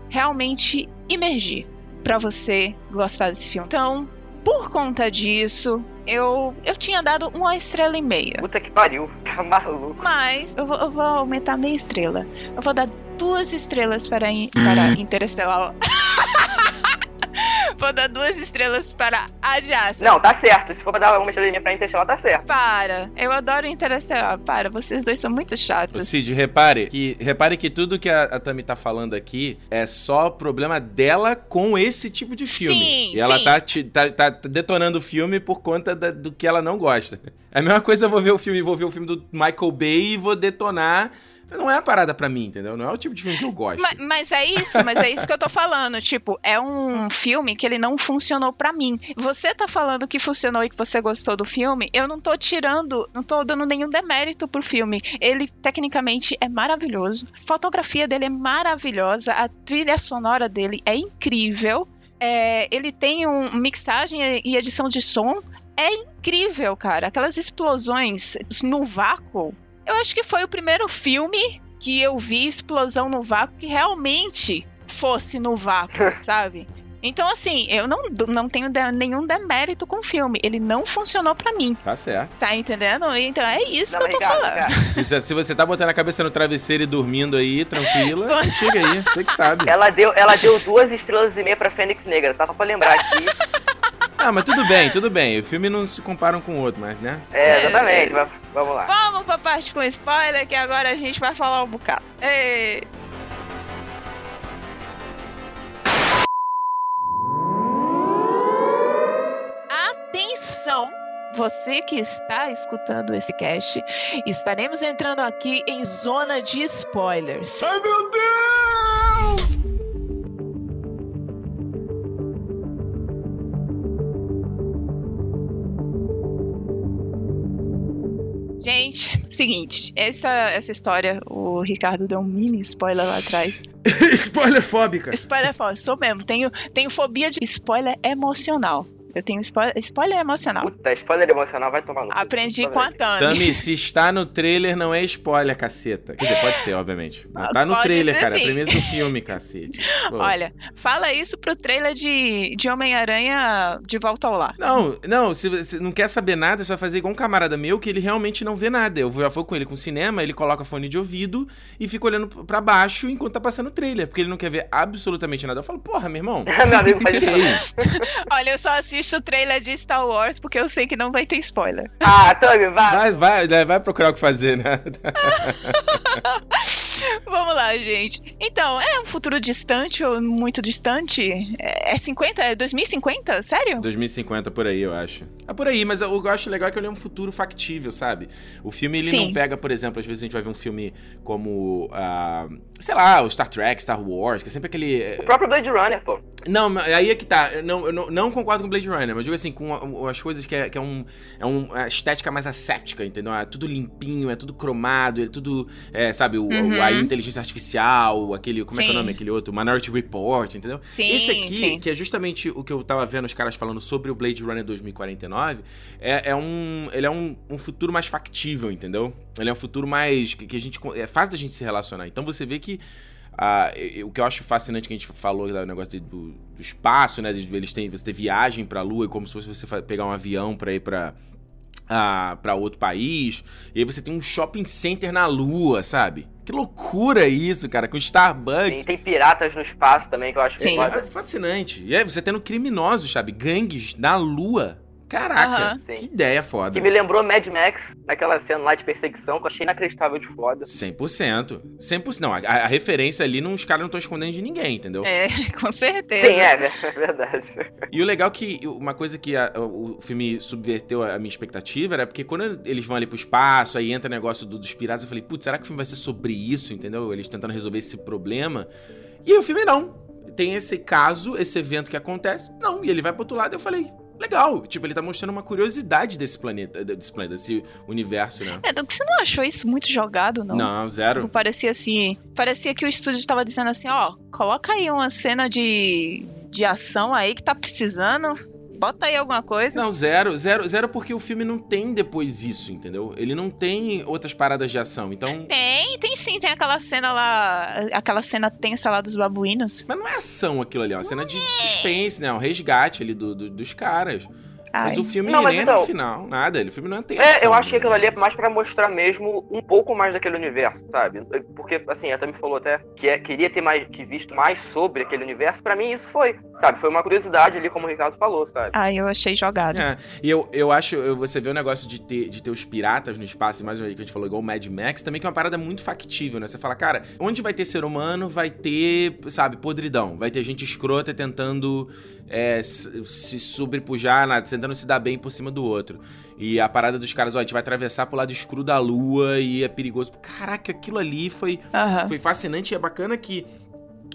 realmente imergir para você gostar desse filme. Então, por conta disso, eu, eu tinha dado uma estrela e meia. Puta que pariu, tá maluco. Mas eu vou, eu vou aumentar meia estrela. Eu vou dar duas estrelas para, para hum. Interestelar. Vou dar duas estrelas para a Jasper. Não, tá certo. Se for pra dar uma estrelinha pra Interestelar, tá certo. Para. Eu adoro Interestelar. Para, vocês dois são muito chatos. Cid, repare que, repare que tudo que a, a Tami tá falando aqui é só problema dela com esse tipo de filme. Sim, e ela sim. tá, tá, tá detonando o filme por conta da, do que ela não gosta. É a mesma coisa eu vou ver o filme, vou ver o filme do Michael Bay e vou detonar não é a parada para mim, entendeu? Não é o tipo de filme que eu gosto. Mas, mas, é isso, mas é isso que eu tô falando. Tipo, é um filme que ele não funcionou para mim. Você tá falando que funcionou e que você gostou do filme, eu não tô tirando, não tô dando nenhum demérito pro filme. Ele, tecnicamente, é maravilhoso. A fotografia dele é maravilhosa, a trilha sonora dele é incrível. É, ele tem um mixagem e edição de som é incrível, cara. Aquelas explosões no vácuo eu acho que foi o primeiro filme que eu vi explosão no vácuo que realmente fosse no vácuo, sabe? Então, assim, eu não, não tenho de, nenhum demérito com o filme. Ele não funcionou pra mim. Tá certo. Tá entendendo? Então é isso Não, que eu tô falando. Se, se você tá botando a cabeça no travesseiro e dormindo aí, tranquila, chega aí, você que sabe. Ela deu, ela deu duas estrelas e meia pra Fênix Negra, tá? Só pra lembrar aqui. Ah, mas tudo bem, tudo bem. O filme não se compara um com o outro, mas, né? É, exatamente. va- Vamos lá. Vamos pra parte com spoiler, que agora a gente vai falar um bocado. Ei. Atenção! Você que está escutando esse cast, estaremos entrando aqui em zona de spoilers. Ai, meu Deus! Gente, seguinte, essa, essa história, o Ricardo deu um mini spoiler lá atrás. Spoiler fóbica. Spoiler fóbico, sou mesmo. Tenho, tenho fobia de spoiler emocional. Eu tenho spoiler, spoiler emocional. Puta, spoiler emocional vai tomar no cu. Aprendi com a Tami. Tami, se está no trailer, não é spoiler, caceta. Quer dizer, pode ser, obviamente. Mas tá no Pode trailer, cara. É sim. premissa do filme, cacete. Pô. Olha, fala isso pro trailer de, de Homem-Aranha de Volta ao Lar. Não, não, se você não quer saber nada, você vai fazer igual um camarada meu que ele realmente não vê nada. Eu já fui com ele com cinema, ele coloca fone de ouvido e fica olhando pra baixo enquanto tá passando o trailer, porque ele não quer ver absolutamente nada. Eu falo, porra, meu irmão. Meu amigo faz é isso? Olha, eu só assisto o trailer de Star Wars porque eu sei que não vai ter spoiler. Ah, Tami, vai. Vai, vai, né, vai procurar o que fazer, né? Vamos lá, gente. Então, é um futuro distante ou muito distante? É é 50? É 2050? Sério? 2050 por aí, eu acho. É por aí, mas o que eu acho legal é que ele é um futuro factível, sabe? O filme ele Sim. não pega, por exemplo, às vezes a gente vai ver um filme como, ah, sei lá, o Star Trek, Star Wars, que é sempre aquele O próprio Blade Runner, pô. Não, aí é que tá. Eu não, eu não, não concordo com Blade Runner, mas digo assim, com as coisas que é, que é um. É uma estética mais asséptica, entendeu? É tudo limpinho, é tudo cromado, é tudo. É, sabe, o, Uhum. a inteligência artificial, aquele. Como é que é o Sim. nome? Aquele outro? Minority Report, entendeu? Sim, Esse aqui, sim. que é justamente o que eu tava vendo os caras falando sobre o Blade Runner 2049, é, é um. Ele é um, um futuro mais factível, entendeu? Ele é um futuro mais. que, que a gente. É fácil da gente se relacionar. Então você vê que. Ah, o que eu acho fascinante que a gente falou do negócio de- do, do espaço, né? De eles têm, você ter viagem pra Lua, e como se fosse você pegar um avião pra ir pra, ah, pra outro país. E aí você tem um shopping center na Lua, sabe? Que loucura isso, cara, com Tem, Starbucks. tem piratas no espaço também, que eu acho Sim. É fascinante. E aí você tendo criminosos, sabe? Gangues na Lua. Caraca, Aham. que ideia foda. Que me lembrou Mad Max, naquela cena lá de perseguição, que eu achei inacreditável de foda. 100%. 100%. Não, a, a referência ali, não, os caras não estão escondendo de ninguém, entendeu? É, com certeza. Sim, é, é verdade. E o legal é que uma coisa que a- o filme subverteu a minha expectativa era porque quando eles vão ali pro espaço, aí entra o negócio do- dos piratas, eu falei, putz, será que o filme vai ser sobre isso, entendeu? Eles tentando resolver esse problema. E aí o filme não. Tem esse caso, esse evento que acontece, não. E ele vai pro outro lado e eu falei, legal. Tipo, ele tá mostrando uma curiosidade desse planeta, desse planeta, desse universo, né? É, você não achou isso muito jogado, não? Não, zero. Parecia assim. Parecia que o estúdio estava dizendo assim, ó, coloca aí uma cena de, de ação aí que tá precisando. Bota aí alguma coisa. Não, zero, zero, zero porque o filme não tem depois isso, entendeu? Ele não tem outras paradas de ação, então... Tem, tem sim, tem aquela cena lá, aquela cena tensa lá dos babuínos. Mas não é ação aquilo ali, é uma cena de suspense, né? Um resgate ali do, do- dos caras. Ai. Mas o filme Não, mas é então- no final, nada. O filme não tem É, ação, eu acho que aquilo ali é mais pra mostrar mesmo um pouco mais daquele universo, sabe? Porque, assim, ela me falou até que é- queria ter mais, que visto mais sobre aquele universo. Pra mim, isso foi, sabe? Foi uma curiosidade ali, como o Ricardo falou, sabe? Ai, eu achei jogado. É, e eu, eu acho, eu- você vê o negócio de ter, de ter os piratas no espaço, e mais uma vez que a gente falou, igual o Mad Max, também que é uma parada muito factível, né? Você fala, cara, onde vai ter ser humano, vai ter, sabe, podridão. Vai ter gente escrota tentando é, se sobrepujar, na- tentando se dar bem por cima do outro. E a parada dos caras, ó, a gente vai atravessar pro lado escuro da lua e é perigoso. Caraca, aquilo ali foi, Aham. foi fascinante e é bacana que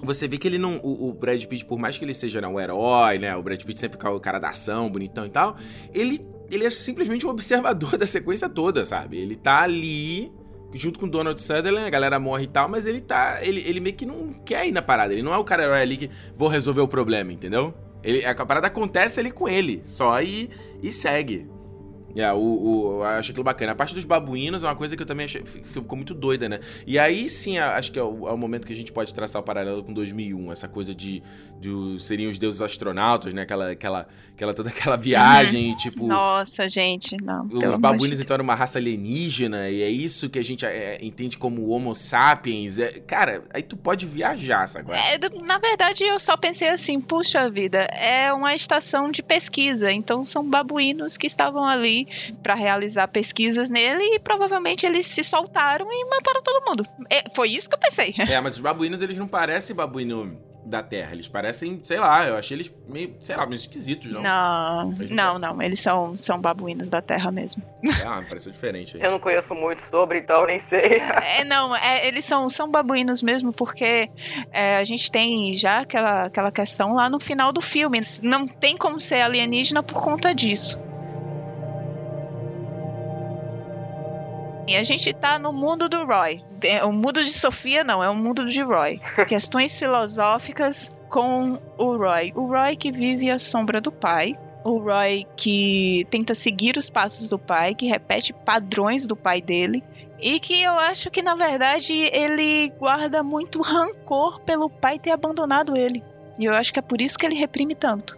você vê que ele não. O, o Brad Pitt, por mais que ele seja né, um herói, né? O Brad Pitt sempre é o cara da ação, bonitão e tal. Ele, ele é simplesmente um observador da sequência toda, sabe? Ele tá ali. Junto com o Donald Sutherland, a galera morre e tal, mas ele tá. Ele, ele meio que não quer ir na parada. Ele não é o cara herói ali que vou resolver o problema, entendeu? Ele, a parada acontece ali com ele, só e, e segue. É, o, o, eu acho aquilo bacana. A parte dos babuínos é uma coisa que eu também achei, ficou muito doida, né? E aí sim, acho que é o, é o, momento que a gente pode traçar o paralelo com 2001, essa coisa de, de seriam os deuses astronautas, né? Aquela, aquela, aquela toda aquela viagem, uhum. tipo. Nossa, gente, não. Os babuínos então eram uma raça alienígena e é isso que a gente é, entende como Homo sapiens. É, cara, aí tu pode viajar, sabe? É, na verdade, eu só pensei assim, puxa vida, é uma estação de pesquisa, então são babuínos que estavam ali para realizar pesquisas nele e provavelmente eles se soltaram e mataram todo mundo. É, foi isso que eu pensei. É, mas os babuínos eles não parecem babuíno da Terra. Eles parecem, sei lá, eu achei eles meio, sei lá, meio esquisitos, não? Não, não, não. Eles são, são babuínos da Terra mesmo. Ah, pareceu diferente aí. Eu não conheço muito sobre, então nem sei. É, não, é, eles são, são babuínos mesmo, porque é, a gente tem já aquela, aquela questão lá no final do filme. Não tem como ser alienígena por conta disso. E a gente tá no mundo do Roy. O mundo de Sofia não, é o mundo de Roy. Questões filosóficas com o Roy. O Roy que vive à sombra do pai. O Roy que tenta seguir os passos do pai, que repete padrões do pai dele. E que eu acho que, na verdade, ele guarda muito rancor pelo pai ter abandonado ele. E eu acho que é por isso que ele reprime tanto.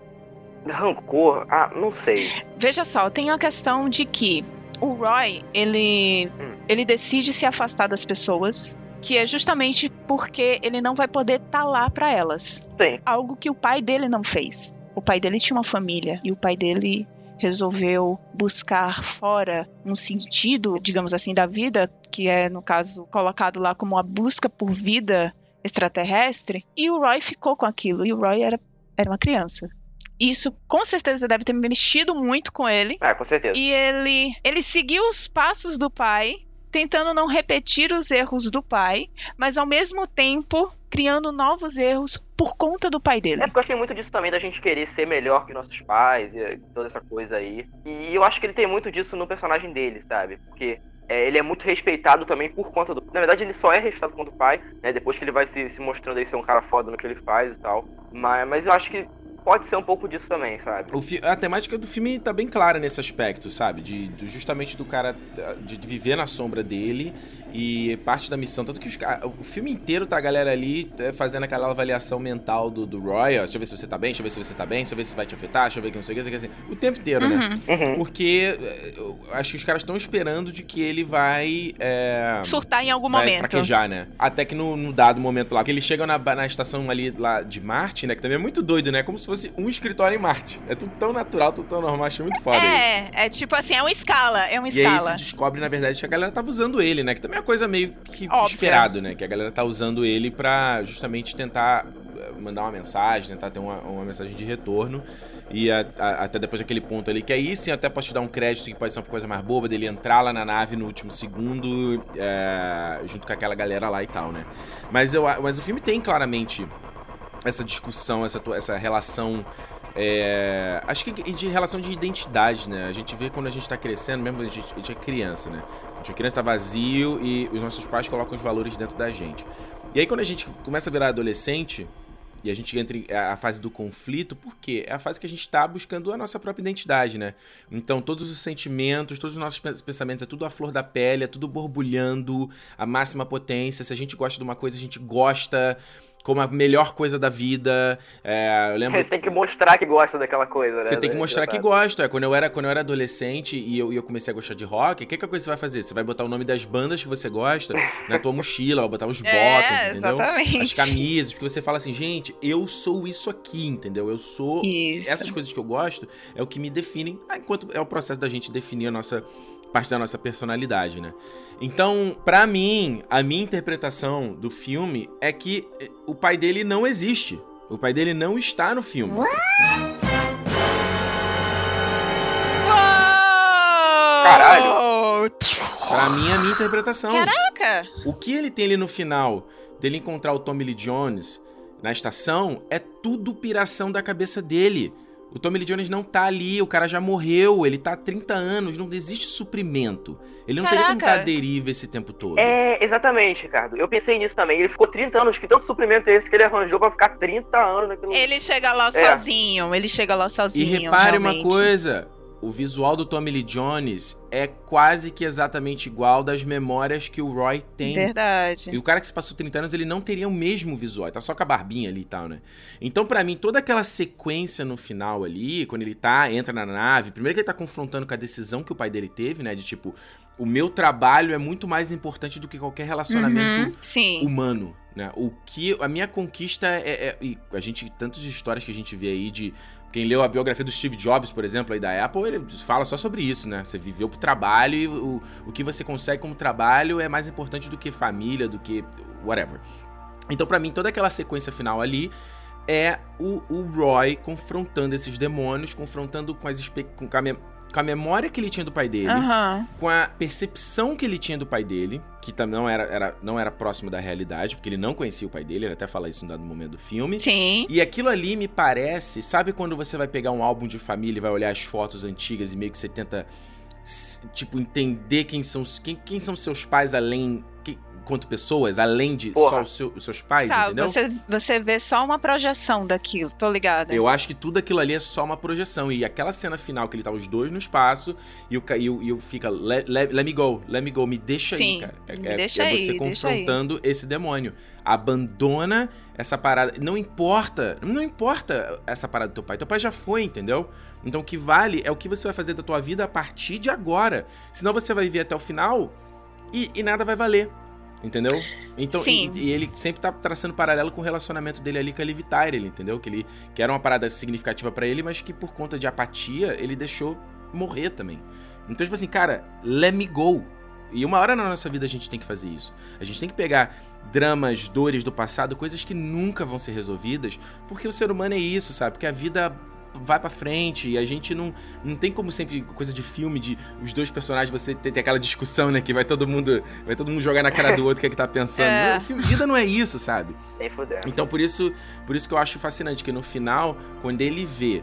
Rancor? Ah, não sei. Veja só, tem a questão de que o Roy, ele, hum. ele decide se afastar das pessoas, que é justamente porque ele não vai poder estar tá lá para elas. Sim. Algo que o pai dele não fez. O pai dele tinha uma família e o pai dele resolveu buscar fora um sentido, digamos assim, da vida, que é, no caso, colocado lá como a busca por vida extraterrestre, e o Roy ficou com aquilo, e o Roy era, era uma criança. Isso com certeza deve ter mexido muito com ele. É, com certeza. E ele, ele seguiu os passos do pai, tentando não repetir os erros do pai, mas ao mesmo tempo criando novos erros por conta do pai dele. É porque eu achei muito disso também, da gente querer ser melhor que nossos pais e toda essa coisa aí. E eu acho que ele tem muito disso no personagem dele, sabe? Porque é, ele é muito respeitado também por conta do. Na verdade, ele só é respeitado por conta do pai, né? Depois que ele vai se, se mostrando aí ser um cara foda no que ele faz e tal. Mas, mas eu acho que pode ser um pouco disso também, sabe? a temática do filme tá bem clara nesse aspecto, sabe? De, de, justamente do cara de viver na sombra dele e parte da missão. Tanto que os, o filme inteiro tá a galera ali é, fazendo aquela avaliação mental do, do Roy. Ó, deixa eu ver se você tá bem, deixa eu ver se você tá bem, deixa eu ver se vai te afetar, deixa eu ver que não sei o que, assim, o tempo inteiro, né? uhum. né? Uhum. Porque é, eu acho que os caras estão esperando de que ele vai. É, Surtar em algum vai momento. fraquejar, né? Até que no, no, dado momento lá, que eles chegam na, na estação ali lá de Marte, né? Que também é muito doido, né? Como se fosse um escritório em Marte. É tudo tão natural, tudo tão normal, achei muito foda é, isso. É, tipo assim, é uma escala, é uma e escala. E aí se descobre, na verdade, que a galera tava usando ele, né? Que também é coisa meio que Óbvio. esperado, né? Que a galera tá usando ele pra justamente tentar eh, mandar uma mensagem, tentar ter uma, uma mensagem de retorno. E a, a, até depois daquele ponto ali, que aí sim até posso te dar um crédito que pode ser uma coisa mais boba, dele entrar lá na nave no último segundo, é, junto com aquela galera lá e tal, né? Mas, eu, mas o filme tem claramente essa discussão, essa, essa relação é, acho que de relação de identidade, né? A gente vê quando a gente tá crescendo, mesmo a gente, a gente é criança, né? A gente é criança tá vazio e os nossos pais colocam os valores dentro da gente. E aí quando a gente começa a virar adolescente e a gente entra é a fase do conflito, por quê? É a fase que a gente tá buscando a nossa própria identidade, né? Então todos os sentimentos, todos os nossos pensamentos, é tudo à flor da pele, é tudo borbulhando, a máxima potência. Se a gente gosta de uma coisa, a gente gosta como a melhor coisa da vida. É, eu lembro... Você tem que mostrar que gosta daquela coisa, né? Você tem que mostrar que gosta. É, quando, eu era, quando eu era adolescente e eu, e eu comecei a gostar de rock, o que, que a coisa você vai fazer? Você vai botar o nome das bandas que você gosta na tua mochila, vai botar os botas, é, entendeu? Exatamente. As camisas, porque você fala assim, gente, eu sou isso aqui, entendeu? Eu sou. Isso. Essas coisas que eu gosto é o que me definem, enquanto é o processo da gente definir a nossa parte da nossa personalidade, né? Então, para mim, a minha interpretação do filme é que eh, o pai dele não existe. O pai dele não está no filme. Caralho! Pra mim, é a minha interpretação. Caraca! O que ele tem ali no final, dele encontrar o Tommy Lee Jones na estação, é tudo piração da cabeça dele. O Tommy Lee Jones não tá ali, o cara já morreu, ele tá há 30 anos, não existe suprimento. Ele não Caraca. teria como estar à deriva esse tempo todo. É, exatamente, Ricardo. Eu pensei nisso também. Ele ficou 30 anos, que tanto suprimento é esse que ele arranjou pra ficar 30 anos naquilo. Ele chega lá é. sozinho, ele chega lá sozinho. E repare realmente. uma coisa, o visual do Tommy Lee Jones é quase que exatamente igual das memórias que o Roy tem. Verdade. E o cara que se passou 30 anos, ele não teria o mesmo visual, tá só com a barbinha ali e tal, né? Então, para mim, toda aquela sequência no final ali, quando ele tá, entra na nave, primeiro que ele tá confrontando com a decisão que o pai dele teve, né? De tipo, o meu trabalho é muito mais importante do que qualquer relacionamento uhum, humano, né? O que a minha conquista é, é, a gente tantas histórias que a gente vê aí de quem leu a biografia do Steve Jobs, por exemplo, aí da Apple, ele fala só sobre isso, né? Você viveu pro trabalho e o, o que você consegue como trabalho é mais importante do que família, do que whatever. Então, para mim, toda aquela sequência final ali é o, o Roy confrontando esses demônios, confrontando com, as, com, a, com a memória que ele tinha do pai dele, uhum. com a percepção que ele tinha do pai dele, que também não era, era, não era próximo da realidade, porque ele não conhecia o pai dele, ele até fala isso no dado momento do filme. Sim. E aquilo ali me parece, sabe quando você vai pegar um álbum de família e vai olhar as fotos antigas e meio que você tenta tipo entender quem são quem, quem são seus pais além quanto pessoas, além de Porra. só os, seu, os, seus pais, Sabe, entendeu? Você, você vê só uma projeção daquilo, tô ligado. Eu acho que tudo aquilo ali é só uma projeção. E aquela cena final que ele tá os dois no espaço e o, e o, e o fica, let, let, let, me go, let me go, me deixa Sim, aí, cara. É, me é, deixa é você aí, confrontando esse demônio. Abandona essa parada. Não importa, não importa essa parada do teu pai. Teu pai já foi, entendeu? Então o que vale é o que você vai fazer da tua vida a partir de agora. Senão você vai viver até o final e, e nada vai valer. Entendeu? Então, Sim. E, e, ele sempre tá traçando paralelo com o relacionamento dele ali com a Liv Tyler, entendeu? Que, ele, que era uma parada significativa para ele, mas que por conta de apatia, ele deixou morrer também. Então, tipo assim, cara, let me go. E uma hora na nossa vida a gente tem que fazer isso. A gente tem que pegar dramas, dores do passado, coisas que nunca vão ser resolvidas, porque o ser humano é isso, sabe? Porque a vida vai para frente e a gente não, não tem como sempre coisa de filme de os dois personagens você ter, ter aquela discussão, né, que vai todo mundo vai todo mundo jogar na cara do outro o que é que tá pensando. É. filme, vida não é isso, sabe? Então por isso, por isso que eu acho fascinante que no final, quando ele vê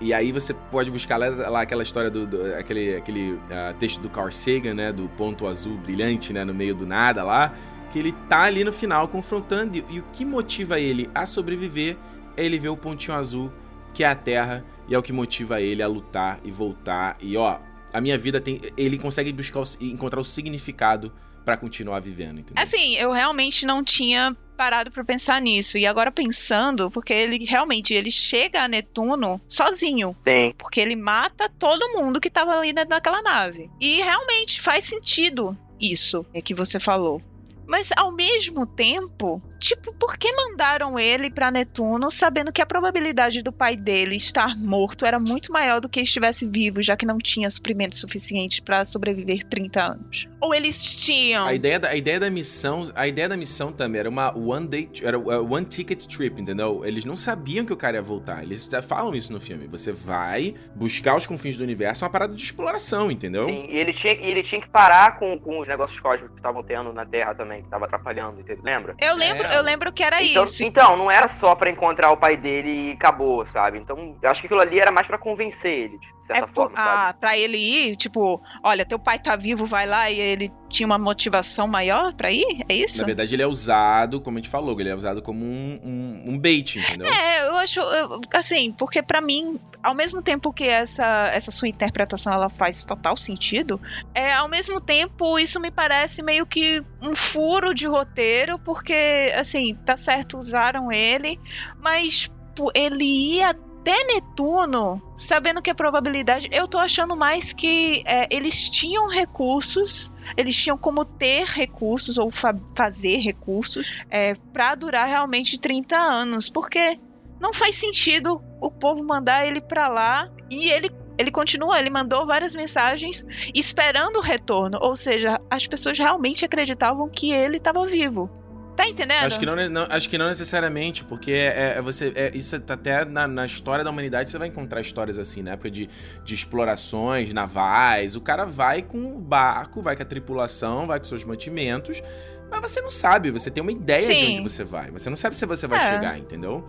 e aí você pode buscar lá, lá aquela história do, do aquele, aquele uh, texto do Carl Sagan, né, do ponto azul brilhante, né, no meio do nada lá, que ele tá ali no final confrontando e, e o que motiva ele a sobreviver é ele ver o pontinho azul que é a Terra e é o que motiva ele a lutar e voltar. E ó, a minha vida tem. Ele consegue buscar encontrar o significado para continuar vivendo, entendeu? Assim, eu realmente não tinha parado para pensar nisso. E agora pensando, porque ele realmente ele chega a Netuno sozinho. Sim. Porque ele mata todo mundo que tava ali dentro daquela nave. E realmente faz sentido isso é que você falou. Mas ao mesmo tempo, tipo, por que mandaram ele para Netuno sabendo que a probabilidade do pai dele estar morto era muito maior do que estivesse vivo, já que não tinha suprimentos suficientes para sobreviver 30 anos? Ou eles tinham? A ideia da, a ideia da missão, a ideia da missão também era uma one day, era one ticket trip, entendeu? Eles não sabiam que o cara ia voltar. Eles falam isso no filme. Você vai buscar os confins do universo, é uma parada de exploração, entendeu? Sim, e ele tinha, ele tinha que parar com, com os negócios cósmicos que estavam tendo na Terra também também, que tava atrapalhando, entendeu? lembra? Eu lembro, é. eu lembro que era então, isso. Então, não era só para encontrar o pai dele e acabou, sabe? Então, eu acho que aquilo ali era mais para convencer ele, certa é, forma. Ah, pra ele ir, tipo, olha, teu pai tá vivo, vai lá e ele tinha uma motivação maior para ir? É isso? Na verdade, ele é usado, como a gente falou, ele é usado como um, um, um bait, entendeu? É, eu acho, eu, assim, porque para mim, ao mesmo tempo que essa, essa sua interpretação ela faz total sentido, é, ao mesmo tempo isso me parece meio que um furo de roteiro, porque, assim, tá certo, usaram ele, mas ele ia até Netuno, sabendo que a probabilidade. Eu tô achando mais que é, eles tinham recursos, eles tinham como ter recursos ou fa fazer recursos é, para durar realmente 30 anos, porque não faz sentido o povo mandar ele para lá e ele ele continua, ele mandou várias mensagens esperando o retorno, ou seja, as pessoas realmente acreditavam que ele estava vivo. Tá entendendo? Acho que não, não, acho que não necessariamente, porque é, é você. É, isso tá até na, na, história da humanidade você vai encontrar histórias assim, na época de, de explorações navais. O cara vai com o barco, vai com a tripulação, vai com seus mantimentos. Mas você não sabe, você tem uma ideia Sim. de onde você vai. Você não sabe se você vai é. chegar, entendeu?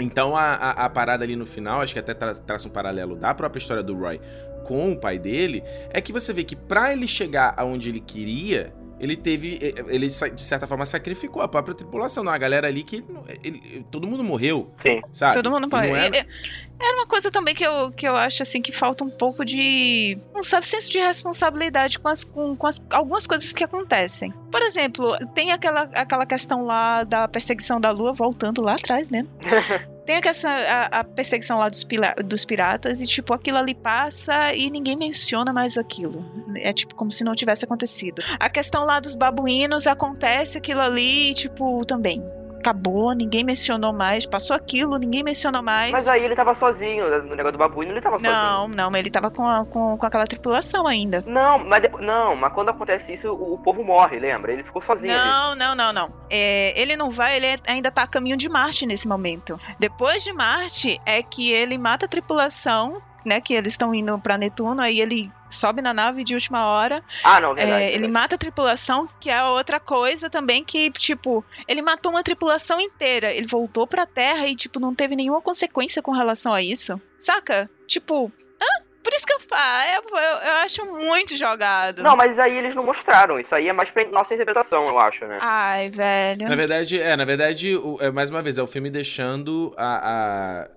Então a, a, a, parada ali no final, acho que até tra traça um paralelo da própria história do Roy com o pai dele, é que você vê que para ele chegar aonde ele queria, ele teve. Ele, de certa forma, sacrificou a própria tripulação. Não, a galera ali que. Ele, todo mundo morreu. Sim. Sabe? Todo mundo morreu. Era... era... uma coisa também que eu, que eu acho assim que falta um pouco de. Um sabe, senso de responsabilidade com, as, com, com as, algumas coisas que acontecem. Por exemplo, tem aquela, aquela questão lá da perseguição da lua, voltando lá atrás mesmo. Tem essa, a, a, perseguição lá dos, pila, dos piratas e, tipo, aquilo ali passa e ninguém menciona mais aquilo. É, tipo, como se não tivesse acontecido. A questão lá dos babuínos acontece aquilo ali, tipo, também acabou, ninguém mencionou mais, passou aquilo, ninguém mencionou mais. Mas aí ele tava sozinho, no negócio do babuíno ele tava sozinho. Não, não, ele tava com, a, com, com aquela tripulação ainda. Não, mas não, mas quando acontece isso, o, o povo morre, lembra? Ele ficou sozinho. Não, ali. não, não, não. É, ele não vai, ele ainda tá a caminho de Marte nesse momento. Depois de Marte é que ele mata a tripulação né, que eles estão indo para Netuno, aí ele sobe na nave de última hora. Ah, não, verdade. É, ele mata a tripulação, que é outra coisa também que, tipo, ele matou uma tripulação inteira. Ele voltou pra Terra e, tipo, não teve nenhuma consequência com relação a isso. Saca? Tipo, hã? Por isso que eu falo, eu, eu, eu, acho muito jogado. Não, mas aí eles não mostraram. Isso aí é mais pra nossa interpretação, eu acho, né? Ai, velho. Na verdade, é, na verdade, o, é, mais uma vez, é o filme deixando a, a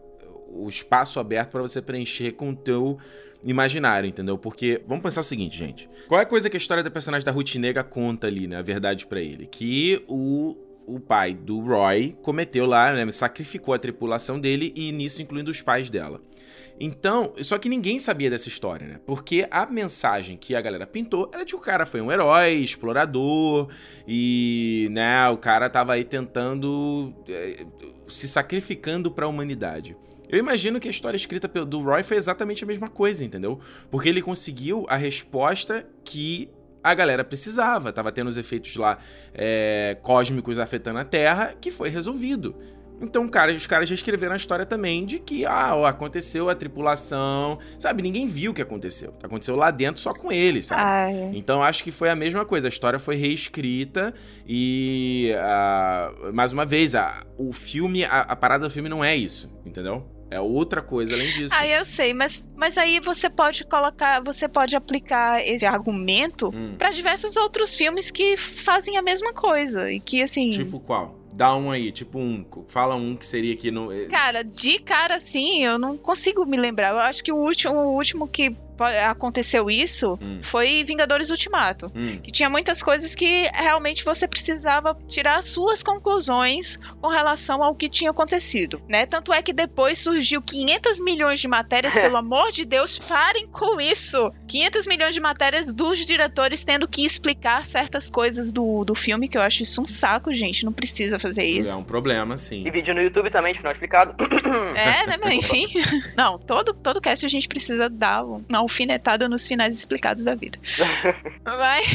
o espaço aberto para você preencher com o teu imaginário, entendeu? Porque, vamos pensar o seguinte, gente. Qual é a coisa que a história da personagem da Ruth Nega conta ali, né? A verdade para ele? Que o, o pai do Roy cometeu lá, né? Sacrificou a tripulação dele e nisso incluindo os pais dela. Então, só que ninguém sabia dessa história, né? Porque a mensagem que a galera pintou era de que o cara foi um herói, explorador, e, né, o cara tava aí tentando. É, se sacrificando para a humanidade. Eu imagino que a história escrita do Roy foi exatamente a mesma coisa, entendeu? Porque ele conseguiu a resposta que a galera precisava. Tava tendo os efeitos lá é, cósmicos afetando a Terra, que foi resolvido. Então, cara, os caras já escreveram a história também de que, ah, ó, aconteceu a tripulação, sabe? Ninguém viu o que aconteceu. Aconteceu lá dentro só com eles, sabe? Ai. Então, acho que foi a mesma coisa. A história foi reescrita e, uh, mais uma vez, a, o filme, a, a parada do filme não é isso, entendeu? É outra coisa além disso. Ah, eu sei, mas, mas aí você pode colocar, você pode aplicar esse argumento hum. para diversos outros filmes que fazem a mesma coisa e que assim. Tipo qual? Dá um aí, tipo um. Fala um que seria aqui no. Eh, cara, de cara assim, eu não consigo me lembrar. Eu acho que o último, o último que aconteceu isso hum. foi Vingadores Ultimato. Hum. Que tinha muitas coisas que realmente você precisava tirar suas conclusões com relação ao que tinha acontecido, né? Tanto é que depois surgiu 500 milhões de matérias, pelo amor de Deus, parem com isso! 500 milhões de matérias dos diretores tendo que explicar certas coisas do, do filme, que eu acho isso um saco, gente. Não precisa fazer isso. É um problema, sim. E vídeo no YouTube também, final explicado. É, né? Mas enfim. Não, todo, todo cast a gente precisa dar uma alfinetada nos finais explicados da vida. mas,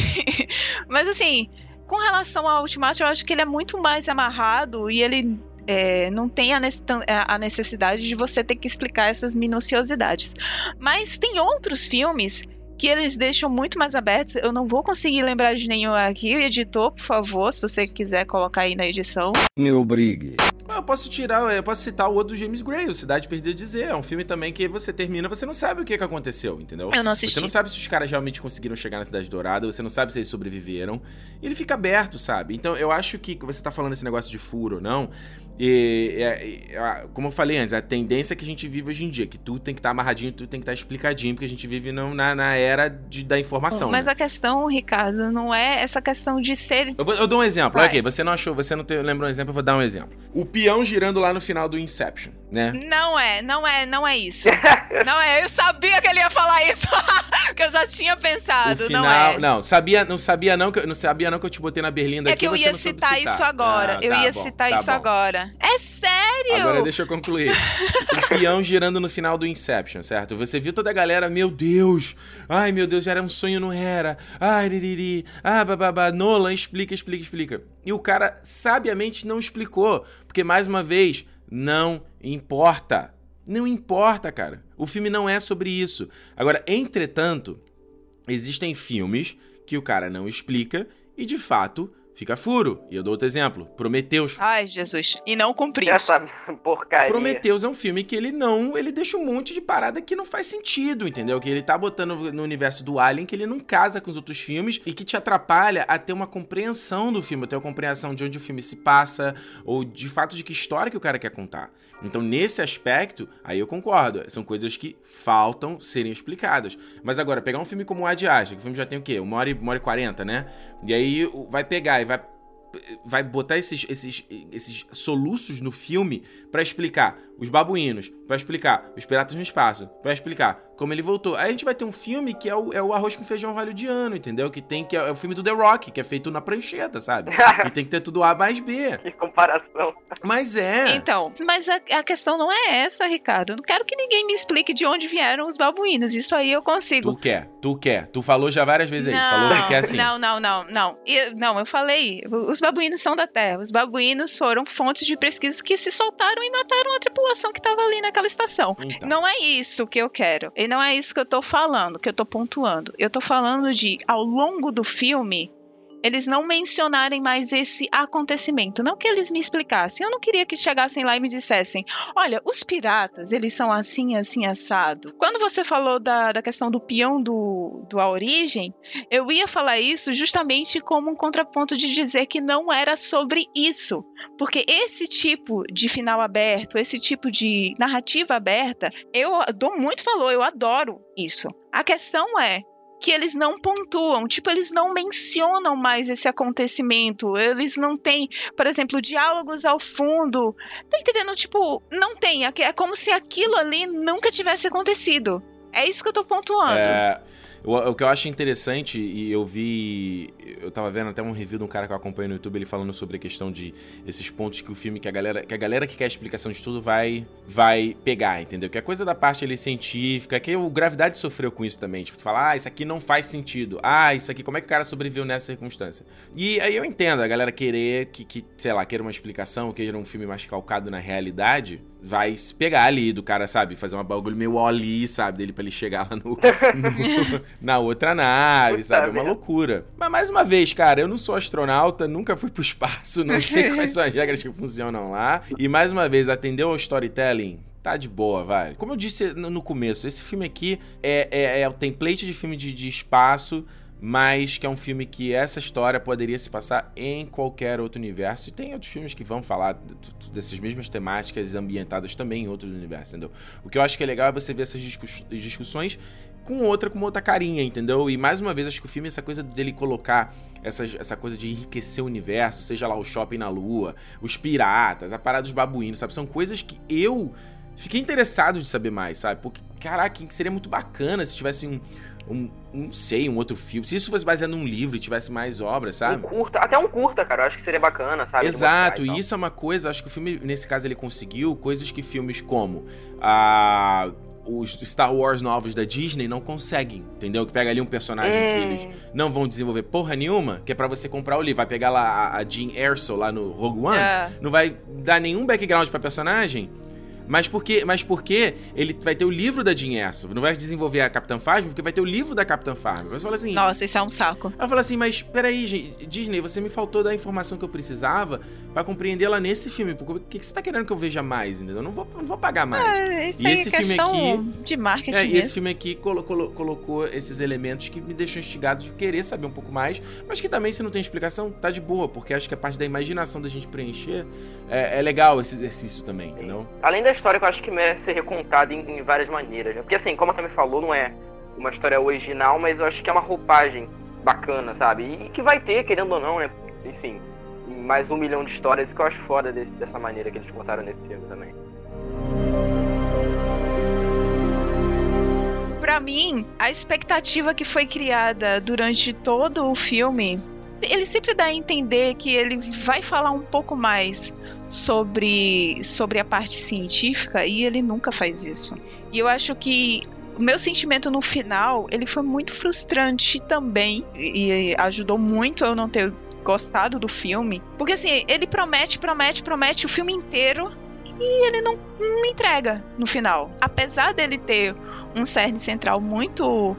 mas assim, com relação ao Ultimato, eu acho que ele é muito mais amarrado e ele é, não tem a necessidade de você ter que explicar essas minuciosidades. Mas tem outros filmes que eles deixam muito mais abertos. Eu não vou conseguir lembrar de nenhum aqui. Editor, por favor, se você quiser colocar aí na edição. Me obrigue. Eu posso tirar, eu posso citar o outro do James Gray, o Cidade Perdida Dizer. É um filme também que você termina, você não sabe o que, que aconteceu, entendeu? Eu não assisti. Você não sabe se os caras realmente conseguiram chegar na Cidade Dourada, você não sabe se eles sobreviveram. E ele fica aberto, sabe? Então eu acho que você tá falando esse negócio de furo ou não. E, e, e, como eu falei antes, a tendência que a gente vive hoje em dia, que tudo tem que estar tá amarradinho, tudo tem que estar tá explicadinho, porque a gente vive não, na, na era de, da informação. Mas né? a questão, Ricardo, não é essa questão de ser. Eu, vou, eu dou um exemplo. Vai. Ok, você não achou, você não te, lembrou um exemplo, eu vou dar um exemplo. O peão girando lá no final do Inception, né? Não é, não é, não é isso. não é, eu sabia que ele ia falar isso. que eu já tinha pensado, final, não é. Não, sabia, não sabia não que não sabia não que eu te botei na berlinda é aqui. É que eu ia citar, citar, isso agora. Ah, eu tá ia bom, citar tá isso bom. agora. É sério? Agora deixa eu concluir. o peão girando no final do Inception, certo? Você viu toda a galera, meu Deus. Ai, meu Deus, era um sonho, não era. Ai, ririri. Ah, bababá. Nolan, explica, explica, explica. E o cara sabiamente não explicou, porque mais uma vez, não importa. Não importa, cara. O filme não é sobre isso. Agora, entretanto, existem filmes que o cara não explica e de fato fica furo. E eu dou outro exemplo: Prometeus. Ai, Jesus. E não cumprir. Essa porcaria. Prometeus é um filme que ele não. Ele deixa um monte de parada que não faz sentido, entendeu? Que ele tá botando no universo do Alien que ele não casa com os outros filmes e que te atrapalha a ter uma compreensão do filme, a ter uma compreensão de onde o filme se passa ou de fato de que história que o cara quer contar. Então, nesse aspecto, aí eu concordo. São coisas que faltam serem explicadas. Mas agora, pegar um filme como o Ad Astra, que o filme já tem o quê? Uma hora e, uma hora e quarenta, né? E aí vai pegar e vai vai botar esses, esses, esses soluços no filme para explicar os babuínos, para explicar os piratas no espaço, para explicar como ele voltou. Aí a gente vai ter um filme que é o, é o arroz com feijão hollywoodiano, entendeu? Que tem que é, é o filme do The Rock, que é feito na prancheta, sabe? e tem que ter tudo A mais B. Que comparação. Mas é. Então, mas a, a, questão não é essa, Ricardo. Eu não quero que ninguém me explique de onde vieram os babuínos. Isso aí eu consigo. Tu quer, tu quer. Tu falou já várias vezes aí. Não, falou que quer assim. Não, não, não, não. Eu, não, eu falei. Os babuínos são da Terra. Os babuínos foram fontes de pesquisa que se soltaram e mataram a tripulação que estava ali naquela estação. Então. Não é isso que eu quero. E não é isso que eu tô falando, que eu tô pontuando. Eu tô falando de, ao longo do filme, eles não mencionarem mais esse acontecimento. Não que eles me explicassem. Eu não queria que chegassem lá e me dissessem: olha, os piratas, eles são assim, assim, assado. Quando você falou da, da questão do peão do, do A Origem, eu ia falar isso justamente como um contraponto de dizer que não era sobre isso. Porque esse tipo de final aberto, esse tipo de narrativa aberta, eu dou muito valor, eu adoro isso. A questão é, que eles não pontuam, tipo, eles não mencionam mais esse acontecimento, eles não têm, por exemplo, diálogos ao fundo, tá entendendo? Tipo, não tem, é como se aquilo ali nunca tivesse acontecido. É isso que eu tô pontuando. É, o, que eu acho interessante, e eu vi. Eu tava vendo até um review de um cara que eu acompanho no YouTube, ele falando sobre a questão de esses pontos que o filme, que a galera, que a galera que quer explicação de tudo vai vai pegar, entendeu? Que é coisa da parte ali científica, que o Gravidade sofreu com isso também. Tipo, falar, ah, isso aqui não faz sentido. Ah, isso aqui, como é que o cara sobreviveu nessa circunstância? E aí eu entendo a galera querer que, que sei lá, queira uma explicação, queira um filme mais calcado na realidade vai se pegar ali do cara, sabe? Fazer uma bagulho meio ali, sabe? Dele pra ele chegar lá no, no na outra nave, Puta sabe? É uma loucura. Mas mais uma vez, cara, eu não sou astronauta, nunca fui pro espaço, não sei quais são as regras que funcionam lá. E mais uma vez, atendeu ao storytelling? Tá de boa, vai. Como eu disse no começo, esse filme aqui é, é, é o template de filme de, de espaço mas que é um filme que essa história poderia se passar em qualquer outro universo. E tem outros filmes que vão falar dessas mesmas temáticas ambientadas também em outros universos, entendeu? O que eu acho que é legal é você ver essas discussões com outra, com outra carinha, entendeu? E mais uma vez, acho que o filme, essa coisa dele colocar essa, essa coisa de enriquecer o universo, seja lá o shopping na lua, os piratas, a parada dos babuínos, sabe? São coisas que eu fiquei interessado de saber mais, sabe? Porque, caraca, seria muito bacana se tivesse um um, não sei, um outro filme. Se isso fosse baseado num livro e tivesse mais obras, sabe? Um curta, até um curta, cara, eu acho que seria bacana, sabe? Exato, e isso é uma coisa, acho que o filme, nesse caso, ele conseguiu coisas que filmes como a. Os Star Wars novos da Disney não conseguem, entendeu? Que pega ali um personagem hum. que eles não vão desenvolver porra nenhuma, que é para você comprar o livro. Vai pegar lá a, a Jean Erso lá no Rogue One, é. não vai dar nenhum background pra personagem, mas porque, mas porque ele vai ter o livro da Jean Erso. Não vai desenvolver a Capitã Phasma, porque vai ter o livro da Capitã Phasma. Você fala assim... Nossa, isso é um saco. Ela fala assim, mas peraí, Disney, você me faltou da informação que eu precisava para compreendê-la nesse filme. Por que, que você tá querendo que eu veja mais, entendeu? Eu não vou, não vou pagar mais. É, isso e aí é questão aqui, de marketing é, E esse filme aqui colo, colo, colocou esses elementos que me deixam instigado de querer saber um pouco mais, mas que também, se não tem explicação, tá de boa, porque acho que a parte da imaginação da gente preencher é, é legal esse exercício também, entendeu? Além da história que eu acho que merece ser recontada em, em várias maneiras. Né? Porque assim, como a Tami falou, não é uma história original, mas eu acho que é uma roupagem bacana, sabe? E que vai ter, querendo ou não, né? Enfim, mais um milhão de histórias que eu acho foda desse, dessa maneira que eles contaram nesse filme também. Para mim, a expectativa que foi criada durante todo o filme ele sempre dá a entender que ele vai falar um pouco mais sobre, sobre a parte científica e ele nunca faz isso. E eu acho que o meu sentimento no final, ele foi muito frustrante também e ajudou muito eu não ter gostado do filme, porque assim, ele promete, promete, promete o filme inteiro e ele não, não entrega no final. Apesar dele ter um cerne central muito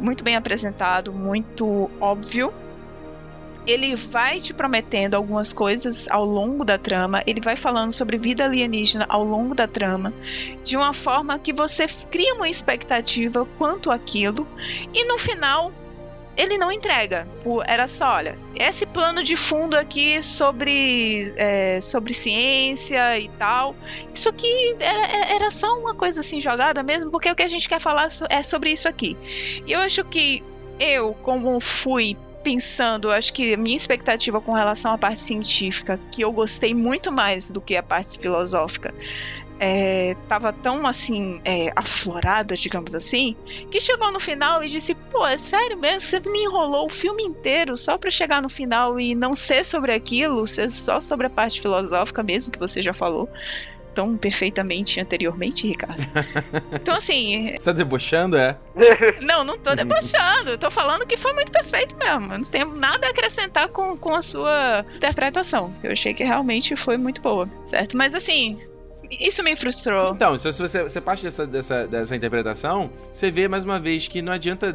muito bem apresentado, muito óbvio, ele vai te prometendo algumas coisas ao longo da trama, ele vai falando sobre vida alienígena ao longo da trama, de uma forma que você cria uma expectativa quanto aquilo, e no final ele não entrega. Era só, olha, esse plano de fundo aqui sobre, é, sobre ciência e tal. Isso aqui era, era só uma coisa assim jogada mesmo, porque o que a gente quer falar é sobre isso aqui. E eu acho que eu, como fui pensando, acho que a minha expectativa com relação à parte científica, que eu gostei muito mais do que a parte filosófica, estava é, tão assim é, aflorada, digamos assim, que chegou no final e disse: pô, é sério mesmo? Você me enrolou o filme inteiro só para chegar no final e não ser sobre aquilo, ser só sobre a parte filosófica mesmo que você já falou tão perfeitamente anteriormente, Ricardo. Então, assim. Você tá debochando, é? Não, não tô debochando. Tô falando que foi muito perfeito mesmo. Não tenho nada a acrescentar com, com a sua interpretação. Eu achei que realmente foi muito boa, certo? Mas, assim. Isso me frustrou. Então, se você, você parte dessa, dessa, dessa interpretação, você vê mais uma vez que não adianta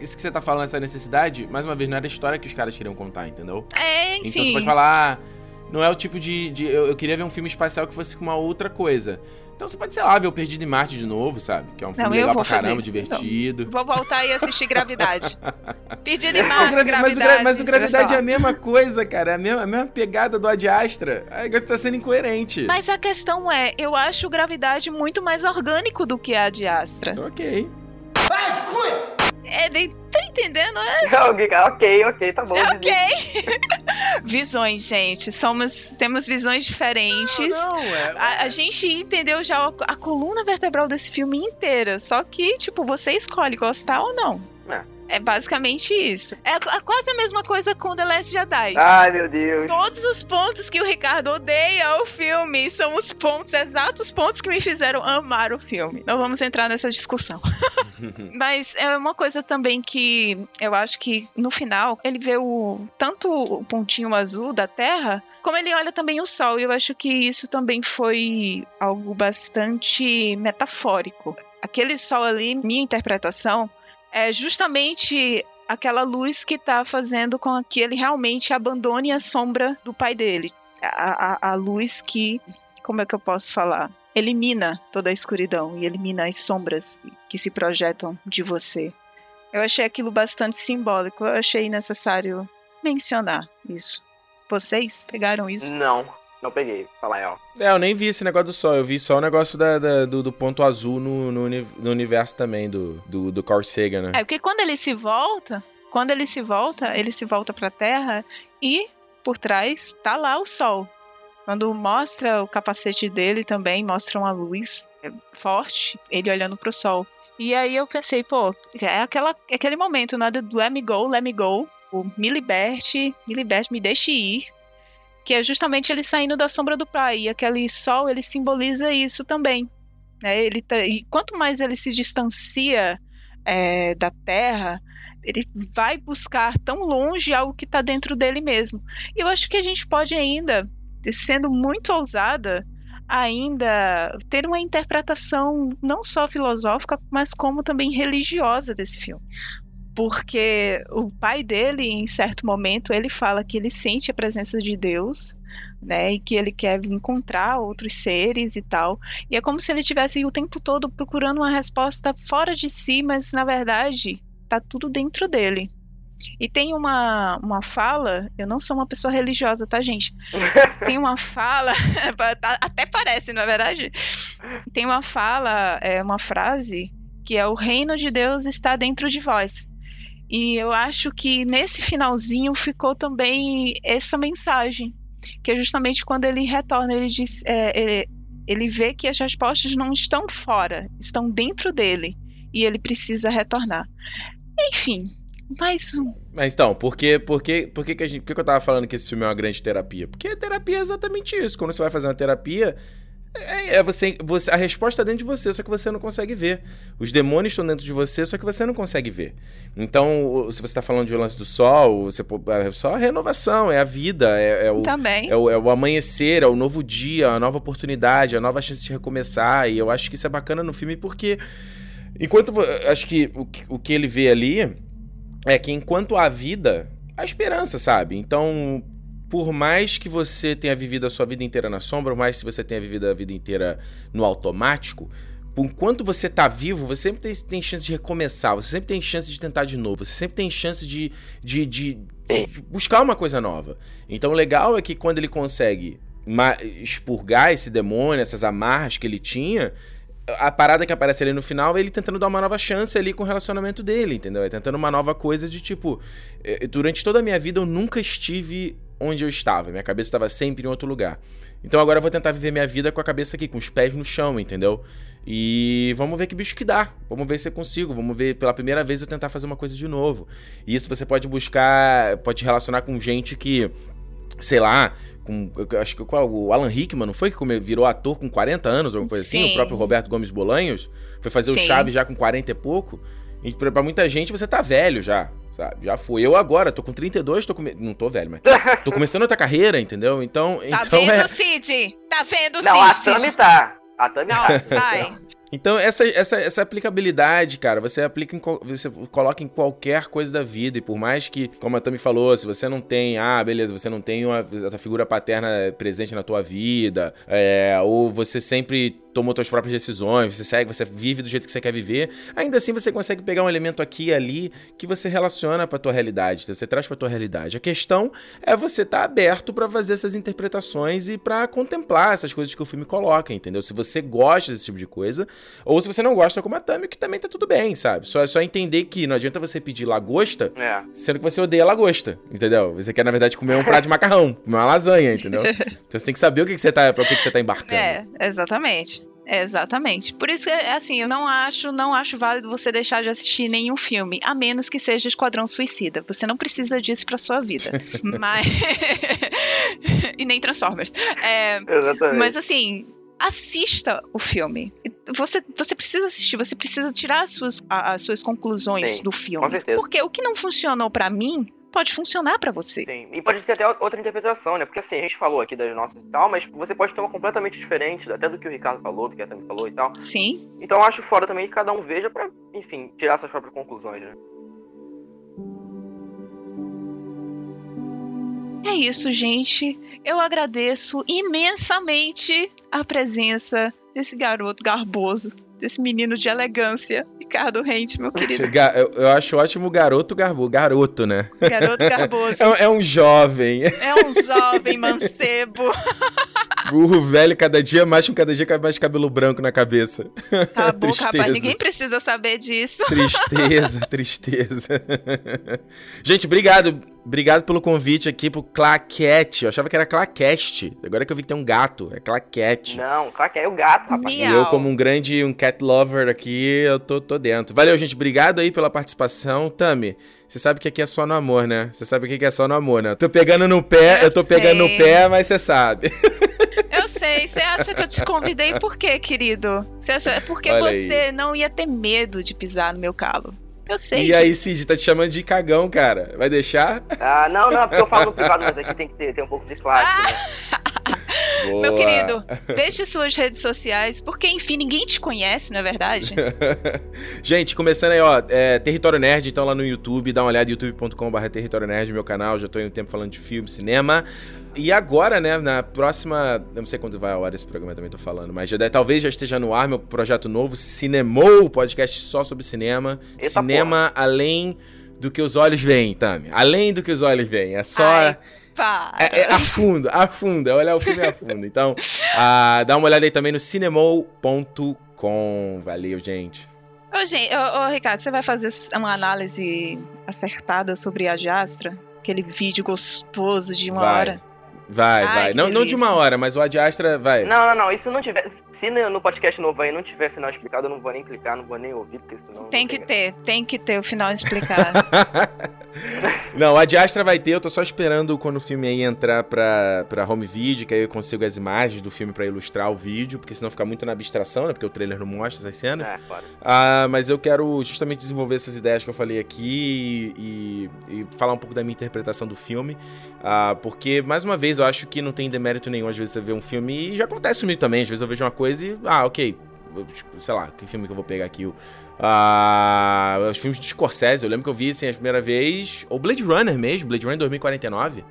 isso que você tá falando, essa necessidade, mais uma vez, não era a história que os caras queriam contar, entendeu? É, enfim. Então você pode falar, ah, não é o tipo de. de eu, eu, queria ver um filme espacial que fosse com uma outra coisa. Então você pode, sei lá, ver o Perdido em Marte de novo, sabe? Que é um filme não, legal pra caramba, isso, divertido. Então. Vou voltar e assistir Gravidade. Perdido em Marte, Gravi Gravidade. Mas, mas o Gravidade é a mesma coisa, cara. É a mesma, a mesma pegada do Ad Astra. Aí tá sendo incoerente. Mas a questão é, eu acho Gravidade muito mais orgânico do que a Ad Astra. Ok. Vai, quit! É, tá entendendo? É... ok, ok, tá bom. É ok. visões, gente. Somos, temos visões diferentes. Não, não, é... a, a, gente entendeu já a, a coluna vertebral desse filme inteira. Só que, tipo, você escolhe gostar ou não. É. É basicamente isso. É quase a mesma coisa com The Last Jedi. Ai, meu Deus. Todos os pontos que o Ricardo odeia o filme são os pontos, exatos pontos que me fizeram amar o filme. Não vamos entrar nessa discussão. Mas é uma coisa também que eu acho que no final ele vê o tanto o pontinho azul da Terra como ele olha também o sol. E eu acho que isso também foi algo bastante metafórico. Aquele sol ali, minha interpretação, é justamente aquela luz que está fazendo com que ele realmente abandone a sombra do pai dele. A, a, a, luz que, como é que eu posso falar? Elimina toda a escuridão e elimina as sombras que se projetam de você. Eu achei aquilo bastante simbólico, eu achei necessário mencionar isso. Vocês pegaram isso? Não. Não peguei, falar real. É, eu nem vi esse negócio do sol. Eu vi só o negócio da, da do, do, ponto azul no, no, no, universo também do, do, do Carl Sagan, né? É, porque quando ele se volta, quando ele se volta, ele se volta pra Terra e por trás tá lá o sol. Quando mostra o capacete dele também, mostra uma luz forte, ele olhando pro sol. E aí eu pensei, pô, é aquela, aquele momento, né? Do let me go, let me go. O me liberte, me liberte, me deixe ir que é justamente ele saindo da sombra do pai. E aquele sol, ele simboliza isso também. Né? Ele tá, e quanto mais ele se distancia é, da Terra, ele vai buscar tão longe algo que está dentro dele mesmo. E eu acho que a gente pode ainda, sendo muito ousada, ainda ter uma interpretação não só filosófica, mas como também religiosa desse filme porque o pai dele, em certo momento, ele fala que ele sente a presença de Deus, né, e que ele quer encontrar outros seres e tal. E é como se ele tivesse o tempo todo procurando uma resposta fora de si, mas na verdade tá tudo dentro dele. E tem uma, uma fala, eu não sou uma pessoa religiosa, tá, gente? Tem uma fala, até parece, na é verdade. Tem uma fala, é uma frase que é o reino de Deus está dentro de vós. E eu acho que nesse finalzinho ficou também essa mensagem, que é justamente quando ele retorna, ele diz, é, ele, ele vê que as respostas não estão fora, estão dentro dele e ele precisa retornar. Enfim, mais um. Mas então, por que, por que, por que, que, a gente, por que, que eu tava falando que esse filme é uma grande terapia? Porque a terapia é exatamente isso. Quando você vai fazer uma terapia, é, é você, você, a resposta está dentro de você, só que você não consegue ver. Os demônios estão dentro de você, só que você não consegue ver. Então, se você está falando de lance do sol, você, é só a renovação, é a vida, é, é o, Também. É o, é o amanhecer, é o novo dia, a nova oportunidade, a nova chance de recomeçar. E eu acho que isso é bacana no filme porque, enquanto acho que o, o que ele vê ali é que enquanto há vida, a esperança, sabe? Então, por mais que você tenha vivido a sua vida inteira na sombra, por mais que você tenha vivido a vida inteira no automático, enquanto você tá vivo, você sempre tem, tem, chance de recomeçar, você sempre tem chance de tentar de novo, você sempre tem chance de, de, de, de buscar uma coisa nova. Então o legal é que quando ele consegue expurgar esse demônio, essas amarras que ele tinha, a parada que aparece ali no final é ele tentando dar uma nova chance ali com o relacionamento dele, entendeu? É tentando uma nova coisa de tipo, eh, durante toda a minha vida eu nunca estive onde eu estava, minha cabeça estava sempre em outro lugar. Então agora eu vou tentar viver minha vida com a cabeça aqui, com os pés no chão, entendeu? E vamos ver que bicho que dá. Vamos ver se eu consigo. Vamos ver pela primeira vez eu tentar fazer uma coisa de novo. E isso você pode buscar, pode relacionar com gente que, sei lá, com, acho que qual, o Alan Rickman, não foi que virou ator com 40 anos, alguma coisa Sim. assim? O próprio Roberto Gomes Bolanhos foi fazer Sim. o Chaves já com 40 e pouco. E pra muita gente você tá velho já, sabe? Já foi. Eu agora, tô com 32, tô com... Não tô velho, mas. tô começando outra carreira, entendeu? Então. Tá então vendo, é... Cid? Tá vendo, Cid? Não, a Tami tá. A Tami não, tá. sai. Então, essa, essa, essa aplicabilidade, cara, você aplica em, você coloca em qualquer coisa da vida. E por mais que, como a Tami falou, se você não tem, ah, beleza, você não tem uma, a tua figura paterna presente na tua vida, é, ou você sempre tomou suas próprias decisões, você segue, você vive do jeito que você quer viver, ainda assim você consegue pegar um elemento aqui e ali que você relaciona para tua realidade, você traz para tua realidade. A questão é você estar tá aberto para fazer essas interpretações e para contemplar essas coisas que o filme coloca, entendeu? Se você gosta desse tipo de coisa, ou se você não gosta como a Tami, que também tá tudo bem, sabe? Só é só entender que não adianta você pedir lagosta, é. sendo que você odeia lagosta, entendeu? Você quer na verdade comer um prato de macarrão, uma lasanha, entendeu? Então você tem que saber o que, que você tá, para o que, que você tá embarcando. É, exatamente. Exatamente. Por isso que, assim, eu não acho, não acho válido você deixar de assistir nenhum filme, a menos que seja Esquadrão Suicida. Você não precisa disso pra sua vida. mas. e nem Transformers. É, Exatamente. Mas assim, assista o filme. Você, você precisa assistir, você precisa tirar as suas, as suas conclusões Sim, do filme. Porque o que não funcionou para mim pode funcionar para você. Sim, e pode ter até outra interpretação, né? Porque assim, a gente falou aqui das nossas e tal, mas você pode ter uma completamente diferente, até do que o Ricardo falou, do que a Tami falou e tal. Sim. Então eu acho fora também que cada um veja pra, enfim, tirar suas próprias conclusões, né? É isso, gente. Eu agradeço imensamente a presença desse garoto garboso desse menino de elegância, Ricardo Rente, meu querido. Eu, eu acho ótimo garoto garbo, garoto, né? Garoto garboso. É, é um jovem. É um jovem mancebo. Burro velho, cada dia mais com cada dia mais cabelo branco na cabeça. Tá bom, rapaz, ninguém precisa saber disso. Tristeza, tristeza. Gente, obrigado. Obrigado pelo convite aqui pro Claquete. Eu achava que era Claqueste. Agora que eu vi que tem um gato, é Claquete. Não, Claquete é o gato, rapaz. E eu, como um grande um cat lover aqui, eu tô, tô dentro. Valeu, gente. Obrigado aí pela participação. Tami, você sabe que aqui é só no amor, né? Você sabe que é só no amor, né? Tô pegando no pé, eu, eu tô sei. pegando no pé, mas você sabe. Eu sei. Você acha que eu te convidei por quê, querido? Você acha... É porque Olha você aí. não ia ter medo de pisar no meu calo. Eu sei. E disso. aí, Cid, tá te chamando de cagão, cara. Vai deixar? Ah, não, não, porque eu falo no privado, mas aqui tem que ter, ter um pouco de classe, né? Boa. Meu querido, deixe suas redes sociais, porque enfim, ninguém te conhece, não é verdade? Gente, começando aí, ó, é, Território Nerd, então lá no YouTube, dá uma olhada, youtube.com.br Território Nerd, meu canal, já tô em um tempo falando de filme, cinema. E agora, né, na próxima. Eu não sei quando vai a hora esse programa, também tô falando, mas já deve, talvez já esteja no ar meu projeto novo, Cinemou, podcast só sobre cinema. Eita cinema porra. além do que os olhos veem, Tami. Além do que os olhos veem. É só. Ai. É, é, a fundo, a fundo, é olhar o filme a fundo. Então, uh, dá uma olhada aí também no cinemol.com. Valeu, gente. Ô, gente, ô, ô, Ricardo, você vai fazer uma análise acertada sobre a Jastra? Aquele vídeo gostoso de uma vai. hora? Vai, Ai, vai. Não, não de uma hora, mas o Adiastra vai. Não, não, não. Isso não tiver. Se no podcast novo aí não tiver final explicado, eu não vou nem clicar, não vou nem ouvir, porque senão. Tem que ter, tem que ter o final explicado. não, o Adiastra vai ter, eu tô só esperando quando o filme aí entrar pra, pra home video, que aí eu consigo as imagens do filme pra ilustrar o vídeo, porque senão fica muito na abstração, né? Porque o trailer não mostra essas cenas. É, claro. Ah, mas eu quero justamente desenvolver essas ideias que eu falei aqui e, e, e falar um pouco da minha interpretação do filme. Ah, porque, mais uma vez, eu acho que não tem demérito nenhum. Às vezes você vê um filme e já acontece comigo também. Às vezes eu vejo uma coisa e, ah, ok, tipo, sei lá, que filme que eu vou pegar aqui? Uh, os filmes de Scorsese, eu lembro que eu vi assim a primeira vez. Ou Blade Runner mesmo, Blade Runner 2049.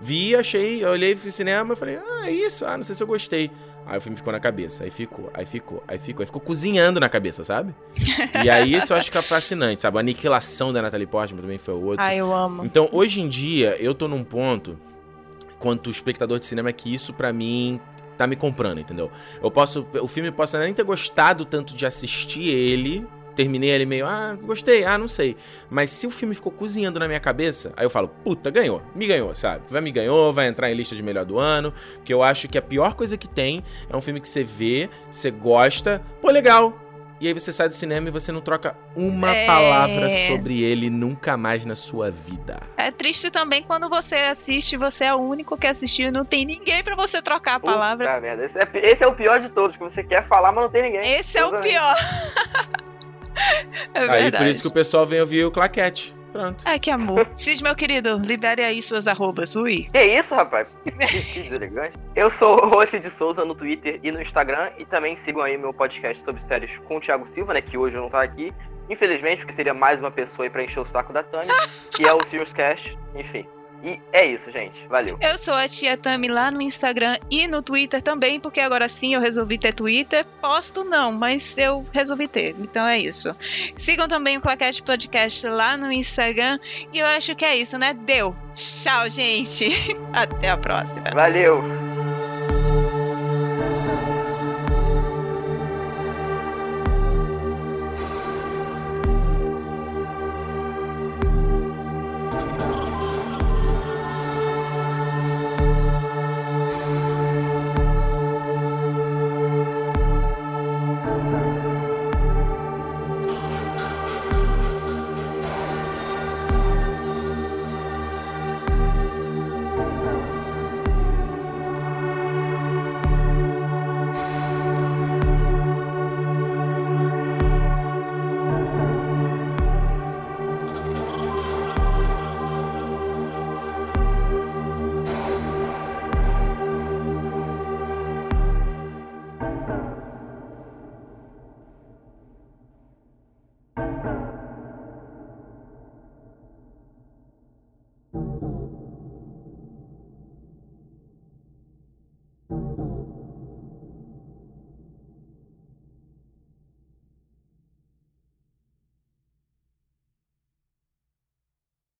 Vi, achei, eu olhei pro cinema e falei, ah, é isso, ah, não sei se eu gostei. Aí o filme ficou na cabeça, aí ficou, aí ficou, aí ficou, aí ficou cozinhando na cabeça, sabe? e aí isso eu acho que é fascinante, sabe? A aniquilação da Natalie Portman também foi o outro. Ah, eu amo. Então, hoje em dia, eu tô num ponto, quanto espectador de cinema, que isso para mim tá me comprando, entendeu? Eu posso, o filme posso nem ter gostado tanto de assistir ele, terminei ele meio, ah, gostei, ah, não sei. Mas se o filme ficou cozinhando na minha cabeça, aí eu falo, puta, ganhou, me ganhou, sabe? Vai me ganhou, vai entrar em lista de melhor do ano, porque eu acho que a pior coisa que tem é um filme que você vê, você gosta, pô, legal. E aí você sai do cinema e você não troca uma é... palavra sobre ele nunca mais na sua vida. É triste também quando você assiste, você é o único que assistiu e não tem ninguém para você trocar a palavra. Puta merda, esse é, esse é o pior de todos, que você quer falar, mas não tem ninguém. Esse é o pior. é aí por isso que o pessoal vem ouvir o claquete. Pronto. Ai, que amor. Cid, meu querido, libere aí suas arrobas, ui. Que isso, rapaz? Que deselegante. Eu sou o Rossi de Souza no Twitter e no Instagram. E também sigam aí meu podcast sobre séries com o Thiago Silva, né? Que hoje não tá aqui. Infelizmente, porque seria mais uma pessoa aí pra encher o saco da Tânia, que é o Sirius Cash. Enfim. E é isso, gente. Valeu. Eu sou a tia Tami lá no Instagram e no Twitter também, porque agora sim eu resolvi ter Twitter. Posto não, mas eu resolvi ter. Então é isso. Sigam também o Claquete Podcast lá no Instagram. E eu acho que é isso, né? Deu. Tchau, gente. Até a próxima. Valeu.